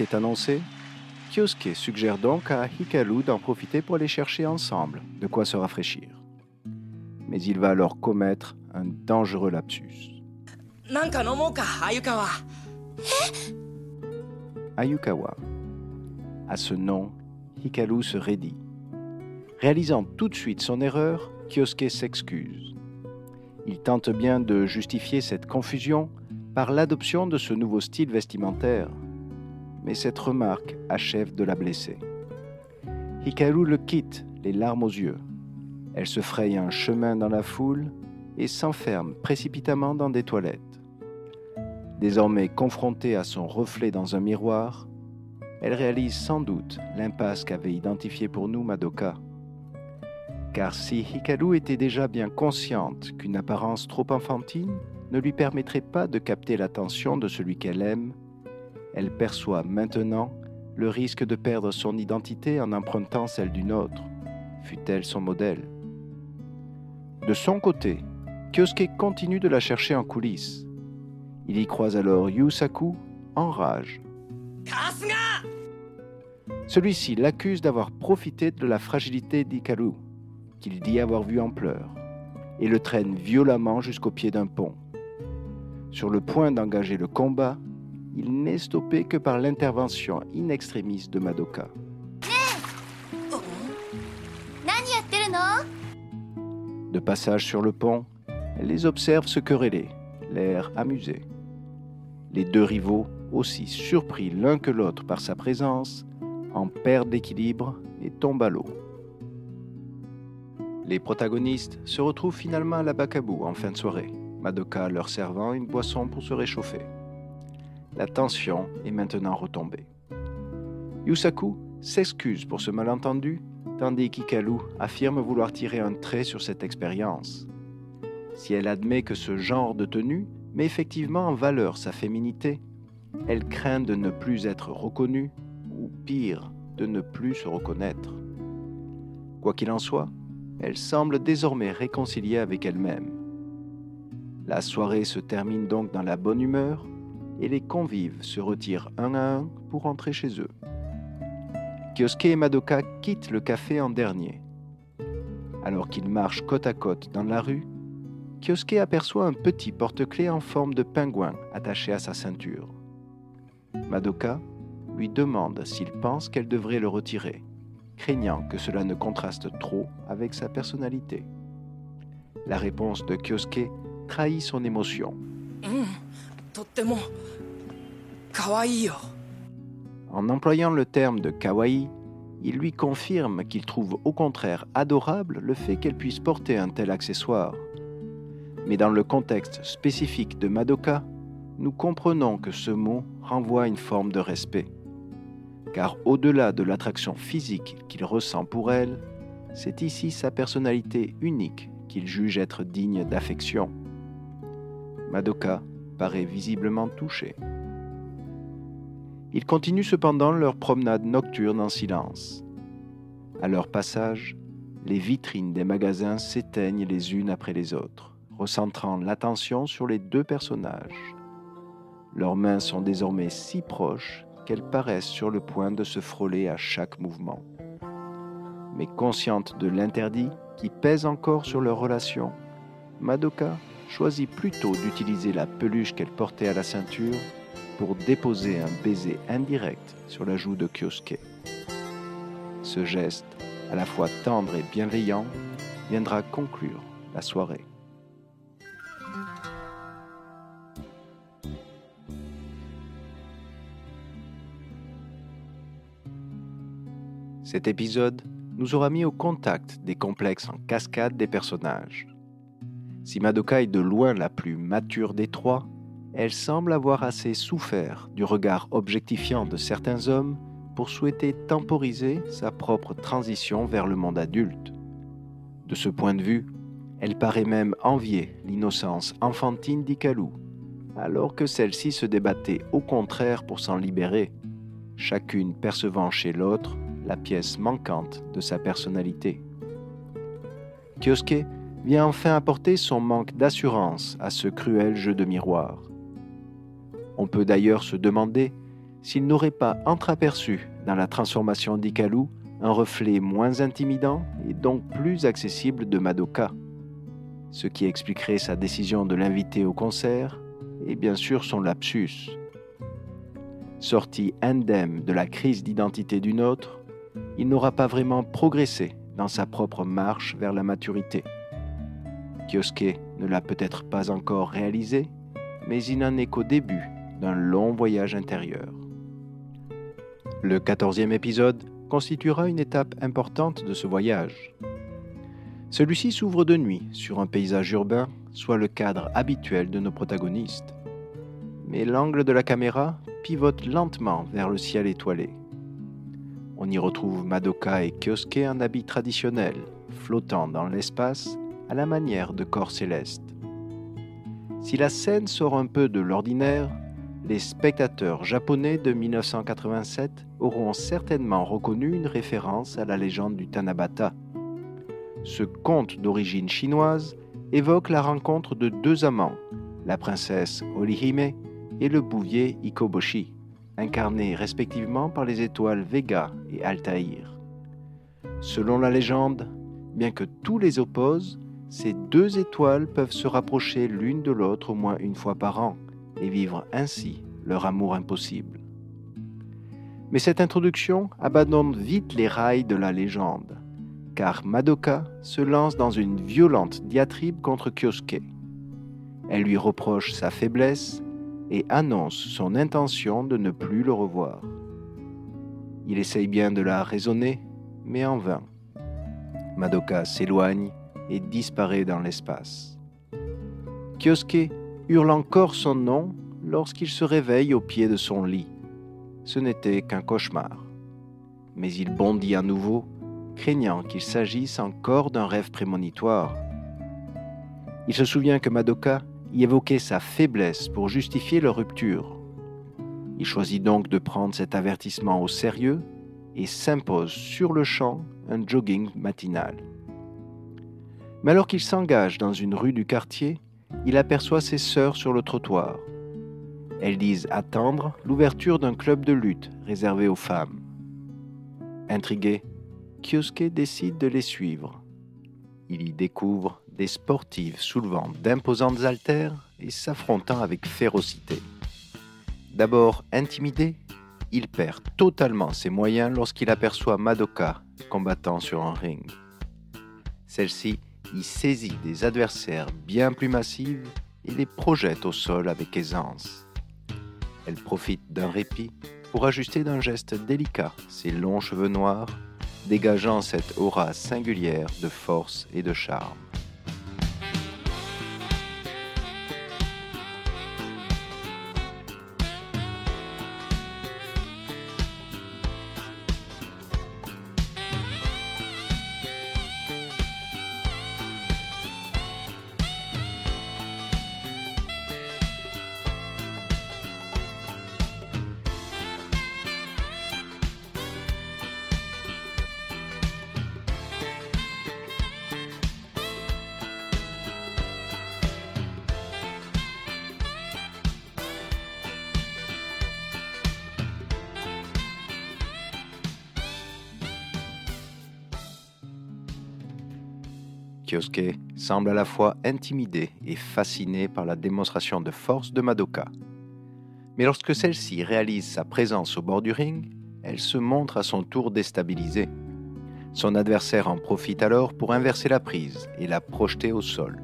Entracte est annoncé. Kyosuke suggère donc à Hikaru d'en profiter pour aller chercher ensemble de quoi se rafraîchir. Mais il va alors commettre un dangereux lapsus. Ayukawa. À ce nom, Hikaru se raidit. Réalisant tout de suite son erreur, Kyosuke s'excuse. Il tente bien de justifier cette confusion par l'adoption de ce nouveau style vestimentaire mais cette remarque achève de la blesser. Hikaru le quitte, les larmes aux yeux. Elle se fraye un chemin dans la foule et s'enferme précipitamment dans des toilettes. Désormais confrontée à son reflet dans un miroir, elle réalise sans doute l'impasse qu'avait identifiée pour nous Madoka. Car si Hikaru était déjà bien consciente qu'une apparence trop enfantine ne lui permettrait pas de capter l'attention de celui qu'elle aime, elle perçoit maintenant le risque de perdre son identité en empruntant celle d'une autre, fût-elle son modèle. De son côté, Kyosuke continue de la chercher en coulisses. Il y croise alors Yusaku en rage. Celui-ci l'accuse d'avoir profité de la fragilité d'Ikaru, qu'il dit avoir vu en pleurs, et le traîne violemment jusqu'au pied d'un pont. Sur le point d'engager le combat, il n'est stoppé que par l'intervention in extremis de Madoka. De passage sur le pont, elle les observe se quereller, l'air amusé. Les deux rivaux, aussi surpris l'un que l'autre par sa présence, en perdent l'équilibre et tombent à l'eau. Les protagonistes se retrouvent finalement à la Bacabou en fin de soirée, Madoka leur servant une boisson pour se réchauffer. La tension est maintenant retombée. Yusaku s'excuse pour ce malentendu, tandis qu'Ikalu affirme vouloir tirer un trait sur cette expérience. Si elle admet que ce genre de tenue met effectivement en valeur sa féminité, elle craint de ne plus être reconnue, ou pire, de ne plus se reconnaître. Quoi qu'il en soit, elle semble désormais réconciliée avec elle-même. La soirée se termine donc dans la bonne humeur et les convives se retirent un à un pour rentrer chez eux. Kyosuke et Madoka quittent le café en dernier. Alors qu'ils marchent côte à côte dans la rue, Kyosuke aperçoit un petit porte-clés en forme de pingouin attaché à sa ceinture. Madoka lui demande s'il pense qu'elle devrait le retirer, craignant que cela ne contraste trop avec sa personnalité. La réponse de Kyosuke trahit son émotion. En employant le terme de kawaii, il lui confirme qu'il trouve au contraire adorable le fait qu'elle puisse porter un tel accessoire. Mais dans le contexte spécifique de Madoka, nous comprenons que ce mot renvoie à une forme de respect. Car au-delà de l'attraction physique qu'il ressent pour elle, c'est ici sa personnalité unique qu'il juge être digne d'affection. Madoka paraît visiblement touchée. Ils continuent cependant leur promenade nocturne en silence. À leur passage, les vitrines des magasins s'éteignent les unes après les autres, recentrant l'attention sur les deux personnages. Leurs mains sont désormais si proches qu'elles paraissent sur le point de se frôler à chaque mouvement. Mais consciente de l'interdit qui pèse encore sur leur relation, Madoka choisit plutôt d'utiliser la peluche qu'elle portait à la ceinture pour déposer un baiser indirect sur la joue de Kyosuke. Ce geste, à la fois tendre et bienveillant, viendra conclure la soirée. Cet épisode nous aura mis au contact des complexes en cascade des personnages. Si Madoka est de loin la plus mature des trois, elle semble avoir assez souffert du regard objectifiant de certains hommes pour souhaiter temporiser sa propre transition vers le monde adulte. De ce point de vue, elle paraît même envier l'innocence enfantine d'Ikalu, alors que celle-ci se débattait au contraire pour s'en libérer, chacune percevant chez l'autre la pièce manquante de sa personnalité. Kyosuke vient enfin apporter son manque d'assurance à ce cruel jeu de miroir. On peut d'ailleurs se demander s'il n'aurait pas entreaperçu dans la transformation d'Ikalu un reflet moins intimidant et donc plus accessible de Madoka, ce qui expliquerait sa décision de l'inviter au concert et bien sûr son lapsus. Sorti indemne de la crise d'identité d'une autre, il n'aura pas vraiment progressé dans sa propre marche vers la maturité. Kyosuke ne l'a peut-être pas encore réalisé, mais il n'en est qu'au début d'un long voyage intérieur. Le quatorzième épisode constituera une étape importante de ce voyage. Celui-ci s'ouvre de nuit sur un paysage urbain, soit le cadre habituel de nos protagonistes. Mais l'angle de la caméra pivote lentement vers le ciel étoilé. On y retrouve Madoka et Kyosuke en habit traditionnel, flottant dans l'espace à la manière de corps célestes. Si la scène sort un peu de l'ordinaire, les spectateurs japonais de 1987 auront certainement reconnu une référence à la légende du Tanabata. Ce conte d'origine chinoise évoque la rencontre de deux amants, la princesse Orihime et le bouvier Ikoboshi, incarnés respectivement par les étoiles Vega et Altaïr. Selon la légende, bien que tous les opposent, ces deux étoiles peuvent se rapprocher l'une de l'autre au moins une fois par an et vivre ainsi leur amour impossible. Mais cette introduction abandonne vite les rails de la légende, car Madoka se lance dans une violente diatribe contre Kyosuke. Elle lui reproche sa faiblesse et annonce son intention de ne plus le revoir. Il essaye bien de la raisonner, mais en vain. Madoka s'éloigne et disparaît dans l'espace. Kyosuke hurle encore son nom lorsqu'il se réveille au pied de son lit. Ce n'était qu'un cauchemar. Mais il bondit à nouveau, craignant qu'il s'agisse encore d'un rêve prémonitoire. Il se souvient que Madoka y évoquait sa faiblesse pour justifier leur rupture. Il choisit donc de prendre cet avertissement au sérieux et s'impose sur le champ un jogging matinal. Mais alors qu'il s'engage dans une rue du quartier, il aperçoit ses sœurs sur le trottoir. Elles disent attendre l'ouverture d'un club de lutte réservé aux femmes. Intrigué, Kyosuke décide de les suivre. Il y découvre des sportives soulevant d'imposantes haltères et s'affrontant avec férocité. D'abord intimidé, il perd totalement ses moyens lorsqu'il aperçoit Madoka combattant sur un ring. Celle-ci y saisit des adversaires bien plus massives et les projette au sol avec aisance. Elle profite d'un répit pour ajuster d'un geste délicat ses longs cheveux noirs, dégageant cette aura singulière de force et de charme. Kyosuke semble à la fois intimidé et fasciné par la démonstration de force de Madoka. Mais lorsque celle-ci réalise sa présence au bord du ring, elle se montre à son tour déstabilisée. Son adversaire en profite alors pour inverser la prise et la projeter au sol.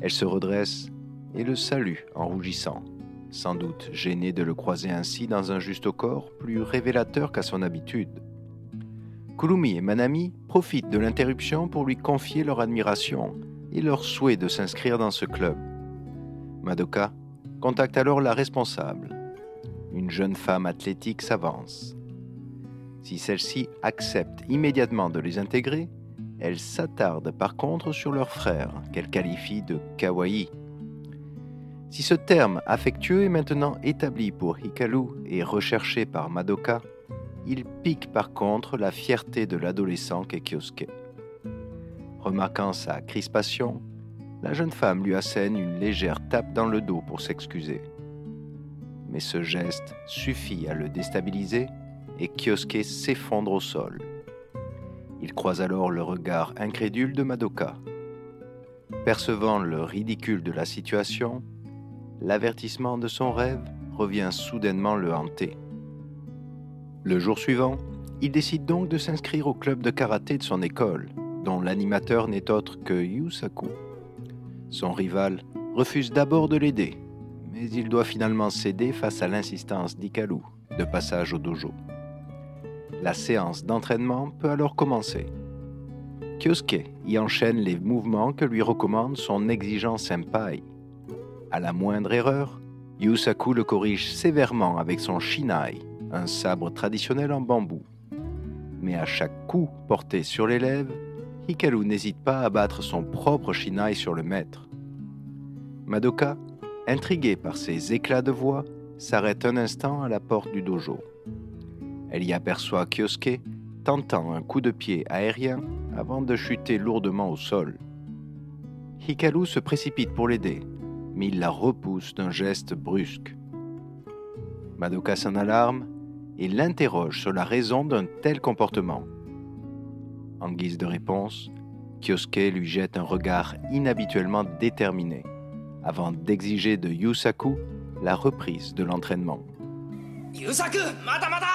Elle se redresse et le salue en rougissant, sans doute gênée de le croiser ainsi dans un juste corps plus révélateur qu'à son habitude. Kurumi et Manami profitent de l'interruption pour lui confier leur admiration et leur souhait de s'inscrire dans ce club. Madoka contacte alors la responsable. Une jeune femme athlétique s'avance. Si celle-ci accepte immédiatement de les intégrer, elle s'attarde par contre sur leur frère, qu'elle qualifie de kawaii. Si ce terme affectueux est maintenant établi pour Hikaru et recherché par Madoka, il pique par contre la fierté de l'adolescent qu'est. Remarquant sa crispation, la jeune femme lui assène une légère tape dans le dos pour s'excuser. Mais ce geste suffit à le déstabiliser et Kyosuke s'effondre au sol. Il croise alors le regard incrédule de Madoka. Percevant le ridicule de la situation, l'avertissement de son rêve revient soudainement le hanter. Le jour suivant, il décide donc de s'inscrire au club de karaté de son école, dont l'animateur n'est autre que Yusaku. Son rival refuse d'abord de l'aider, mais il doit finalement céder face à l'insistance d'Ikalu, de passage au dojo. La séance d'entraînement peut alors commencer. Kyosuke y enchaîne les mouvements que lui recommande son exigeant senpai. À la moindre erreur, Yusaku le corrige sévèrement avec son shinai, un sabre traditionnel en bambou. Mais à chaque coup porté sur l'élève, Hikaru n'hésite pas à battre son propre shinai sur le maître. Madoka, intriguée par ses éclats de voix, s'arrête un instant à la porte du dojo. Elle y aperçoit Kyosuke tentant un coup de pied aérien avant de chuter lourdement au sol. Hikaru se précipite pour l'aider, mais il la repousse d'un geste brusque. Madoka s'en alarme et l'interroge sur la raison d'un tel comportement. En guise de réponse, Kyosuke lui jette un regard inhabituellement déterminé avant d'exiger de Yusaku la reprise de l'entraînement. Yusaku, mata mata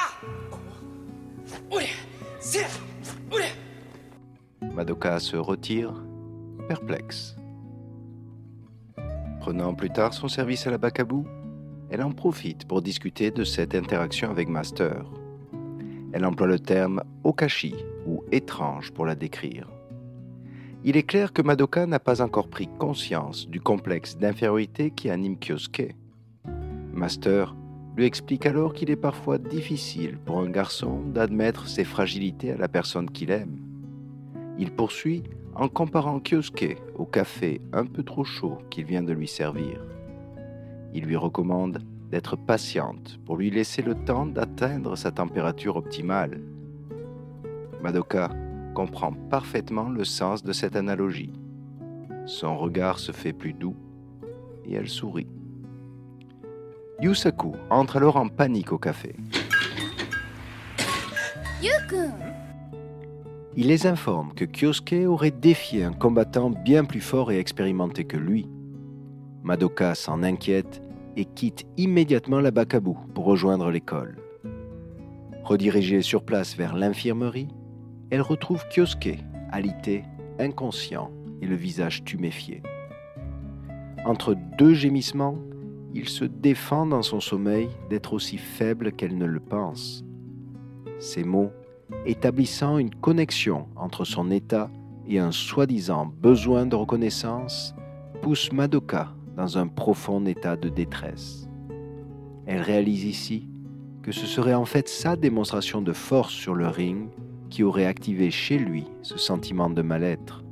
Madoka se retire, perplexe. Prenant plus tard son service à la Bakabu, elle en profite pour discuter de cette interaction avec Master. Elle emploie le terme okashi ou étrange pour la décrire. Il est clair que Madoka n'a pas encore pris conscience du complexe d'infériorité qui anime Kyosuke. Master lui explique alors qu'il est parfois difficile pour un garçon d'admettre ses fragilités à la personne qu'il aime. Il poursuit en comparant Kyosuke au café un peu trop chaud qu'il vient de lui servir. Il lui recommande d'être patiente pour lui laisser le temps d'atteindre sa température optimale. Madoka comprend parfaitement le sens de cette analogie. Son regard se fait plus doux et elle sourit. Yusaku entre alors en panique au café. Il les informe que Kyosuke aurait défié un combattant bien plus fort et expérimenté que lui. Madoka s'en inquiète et quitte immédiatement la Bakabu pour rejoindre l'école. Redirigée sur place vers l'infirmerie, elle retrouve Kyosuke, alité, inconscient et le visage tuméfié. Entre deux gémissements, il se défend dans son sommeil d'être aussi faible qu'elle ne le pense. Ces mots, établissant une connexion entre son état et un soi-disant besoin de reconnaissance, poussent Madoka dans un profond état de détresse. Elle réalise ici que ce serait en fait sa démonstration de force sur le ring qui aurait activé chez lui ce sentiment de mal-être.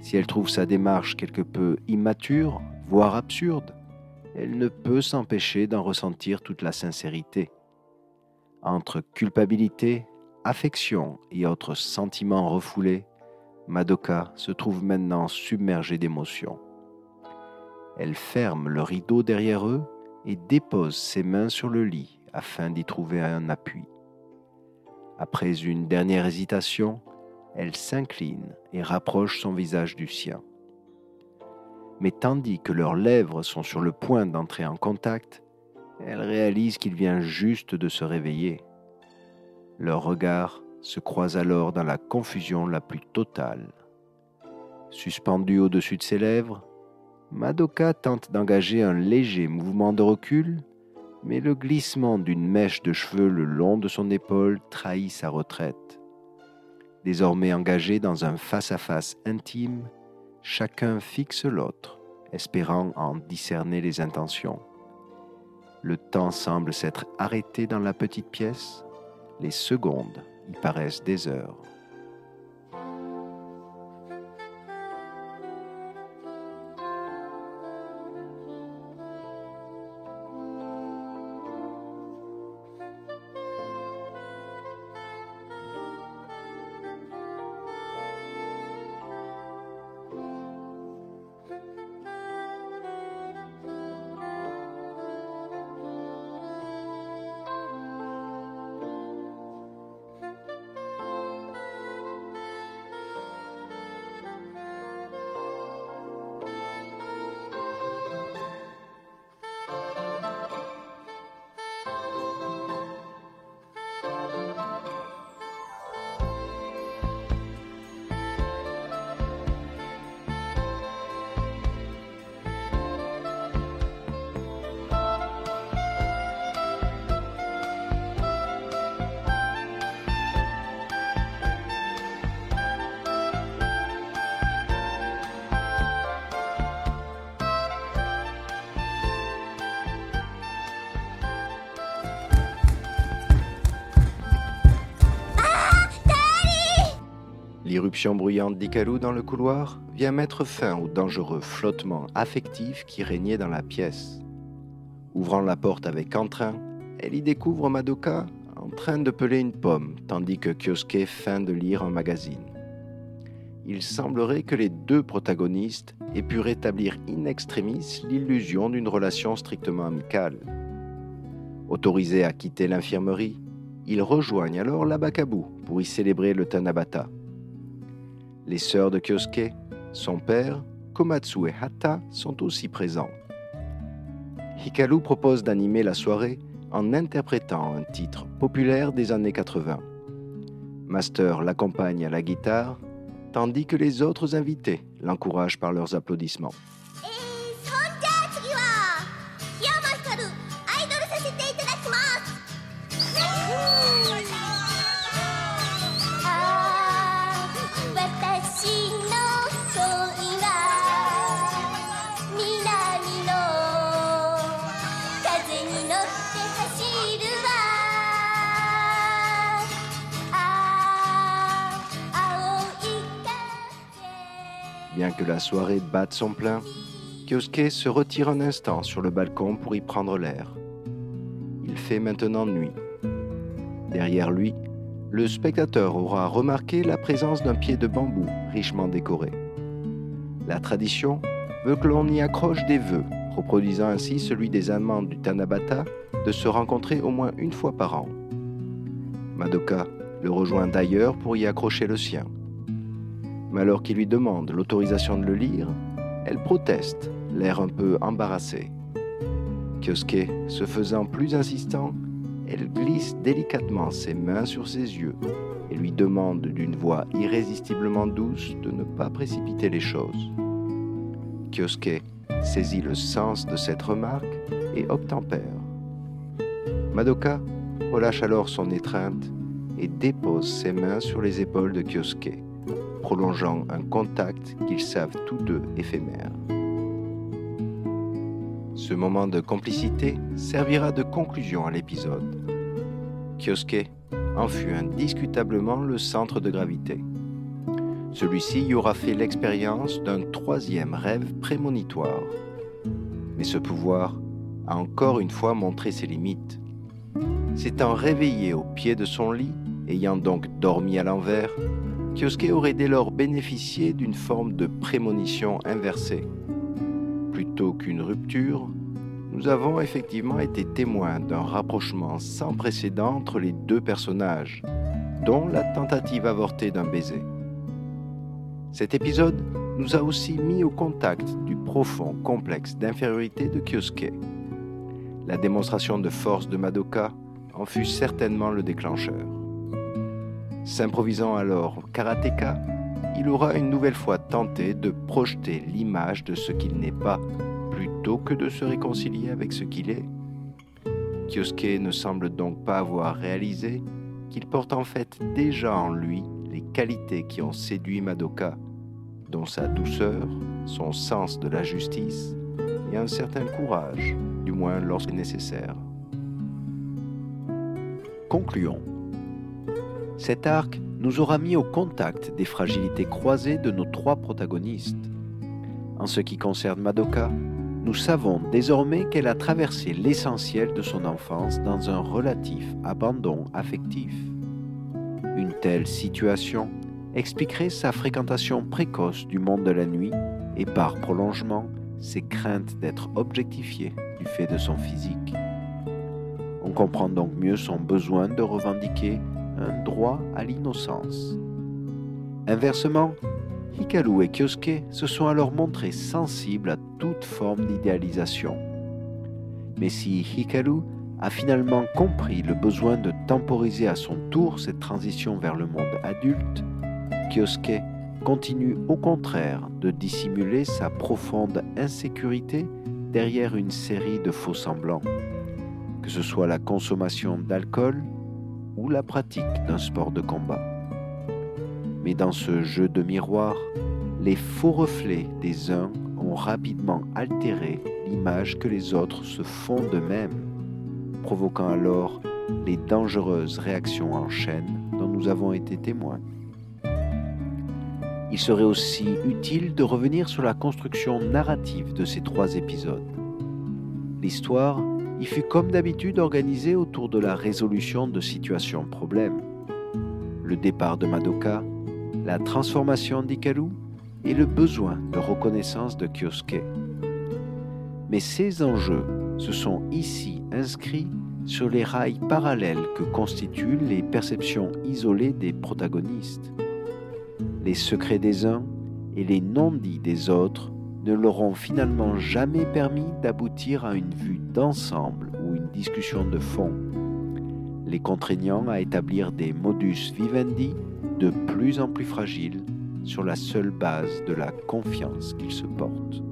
Si elle trouve sa démarche quelque peu immature, voire absurde, elle ne peut s'empêcher d'en ressentir toute la sincérité. Entre culpabilité, affection et autres sentiments refoulés, Madoka se trouve maintenant submergée d'émotions. Elle ferme le rideau derrière eux et dépose ses mains sur le lit afin d'y trouver un appui. Après une dernière hésitation, elle s'incline et rapproche son visage du sien mais tandis que leurs lèvres sont sur le point d'entrer en contact, elle réalise qu'il vient juste de se réveiller. Leurs regards se croisent alors dans la confusion la plus totale. Suspendue au-dessus de ses lèvres, Madoka tente d'engager un léger mouvement de recul, mais le glissement d'une mèche de cheveux le long de son épaule trahit sa retraite. Désormais engagés dans un face-à-face intime, chacun fixe l'autre, espérant en discerner les intentions. Le temps semble s'être arrêté dans la petite pièce, les secondes y paraissent des heures. Bruyante d'Ikalu dans le couloir vient mettre fin au dangereux flottement affectif qui régnait dans la pièce. Ouvrant la porte avec entrain, elle y découvre Madoka en train de peler une pomme, tandis que Kyosuke feint de lire un magazine. Il semblerait que les deux protagonistes aient pu rétablir in extremis l'illusion d'une relation strictement amicale. Autorisés à quitter l'infirmerie, ils rejoignent alors l'Abakabu pour y célébrer le Tanabata. Les sœurs de Kyosuke, son père, Komatsu et Hata sont aussi présents. Hikaru propose d'animer la soirée en interprétant un titre populaire des années 80. Master l'accompagne à la guitare, tandis que les autres invités l'encouragent par leurs applaudissements. Que la soirée batte son plein, Kyosuke se retire un instant sur le balcon pour y prendre l'air. Il fait maintenant nuit. Derrière lui, le spectateur aura remarqué la présence d'un pied de bambou richement décoré. La tradition veut que l'on y accroche des vœux, reproduisant ainsi celui des amants du Tanabata de se rencontrer au moins une fois par an. Madoka le rejoint d'ailleurs pour y accrocher le sien. Mais alors qu'il lui demande l'autorisation de le lire, elle proteste, l'air un peu embarrassé. Kyosuke, se faisant plus insistant, elle glisse délicatement ses mains sur ses yeux et lui demande d'une voix irrésistiblement douce de ne pas précipiter les choses. Kyosuke saisit le sens de cette remarque et obtempère. Madoka relâche alors son étreinte et dépose ses mains sur les épaules de Kyosuke, prolongeant un contact qu'ils savent tous deux éphémère. Ce moment de complicité servira de conclusion à l'épisode. Kyosuke en fut indiscutablement le centre de gravité. Celui-ci y aura fait l'expérience d'un troisième rêve prémonitoire. Mais ce pouvoir a encore une fois montré ses limites. S'étant réveillé au pied de son lit, ayant donc dormi à l'envers, Kyosuke aurait dès lors bénéficié d'une forme de prémonition inversée. Plutôt qu'une rupture, nous avons effectivement été témoins d'un rapprochement sans précédent entre les deux personnages, dont la tentative avortée d'un baiser. Cet épisode nous a aussi mis au contact du profond complexe d'infériorité de Kyosuke. La démonstration de force de Madoka en fut certainement le déclencheur. S'improvisant alors karatéka, il aura une nouvelle fois tenté de projeter l'image de ce qu'il n'est pas plutôt que de se réconcilier avec ce qu'il est. Kyosuke ne semble donc pas avoir réalisé qu'il porte en fait déjà en lui les qualités qui ont séduit Madoka, dont sa douceur, son sens de la justice et un certain courage, du moins lorsque nécessaire. Concluons. Cet arc nous aura mis au contact des fragilités croisées de nos trois protagonistes. En ce qui concerne Madoka, nous savons désormais qu'elle a traversé l'essentiel de son enfance dans un relatif abandon affectif. Une telle situation expliquerait sa fréquentation précoce du monde de la nuit et par prolongement ses craintes d'être objectifiée du fait de son physique. On comprend donc mieux son besoin de revendiquer un droit à l'innocence. Inversement, Hikaru et Kyosuke se sont alors montrés sensibles à toute forme d'idéalisation. Mais si Hikaru a finalement compris le besoin de temporiser à son tour cette transition vers le monde adulte, Kyosuke continue au contraire de dissimuler sa profonde insécurité derrière une série de faux semblants, que ce soit la consommation d'alcool ou la pratique d'un sport de combat. Mais dans ce jeu de miroir, les faux reflets des uns ont rapidement altéré l'image que les autres se font d'eux-mêmes, provoquant alors les dangereuses réactions en chaîne dont nous avons été témoins. il serait aussi utile de revenir sur la construction narrative de ces trois épisodes. L'histoire y fut comme d'habitude organisée autour de la résolution de situations problèmes. Le départ de Madoka, la transformation d'Ikaru et le besoin de reconnaissance de Kyosuke. Mais ces enjeux se sont ici inscrits sur les rails parallèles que constituent les perceptions isolées des protagonistes. Les secrets des uns et les non-dits des autres ne leur ont finalement jamais permis d'aboutir à une vue d'ensemble ou une discussion de fond, les contraignant à établir des modus vivendi de plus en plus fragiles sur la seule base de la confiance qu'ils se portent.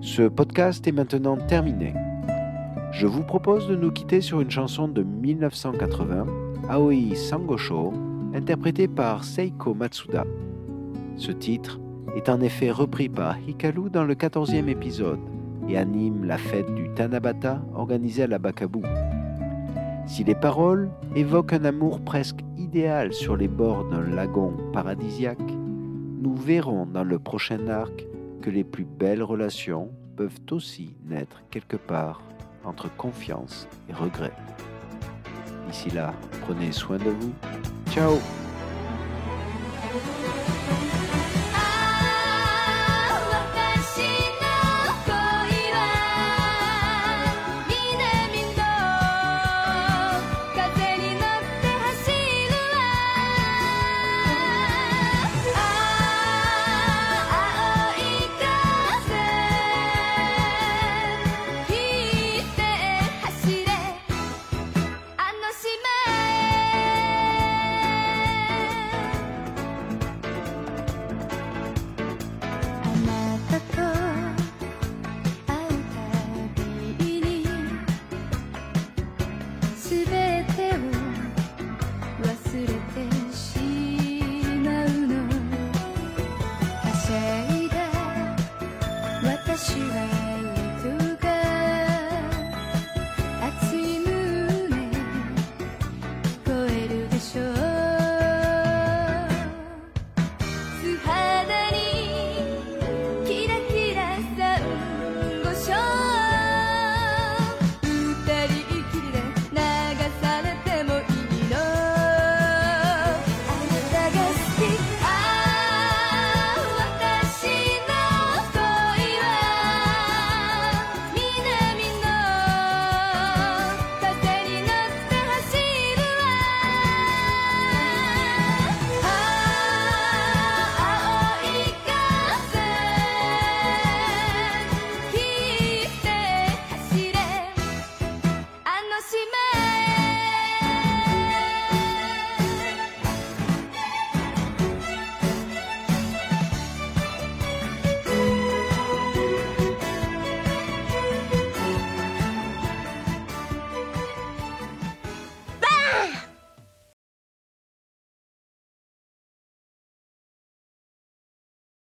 Ce podcast est maintenant terminé. Je vous propose de nous quitter sur une chanson de 1980, Aoi Sangosho, interprétée par Seiko Matsuda. Ce titre est en effet repris par Hikaru dans le 14e épisode et anime la fête du Tanabata organisée à la Bakabu. Si les paroles évoquent un amour presque idéal sur les bords d'un lagon paradisiaque, nous verrons dans le prochain arc que les plus belles relations peuvent aussi naître quelque part entre confiance et regret. D'ici là, prenez soin de vous. Ciao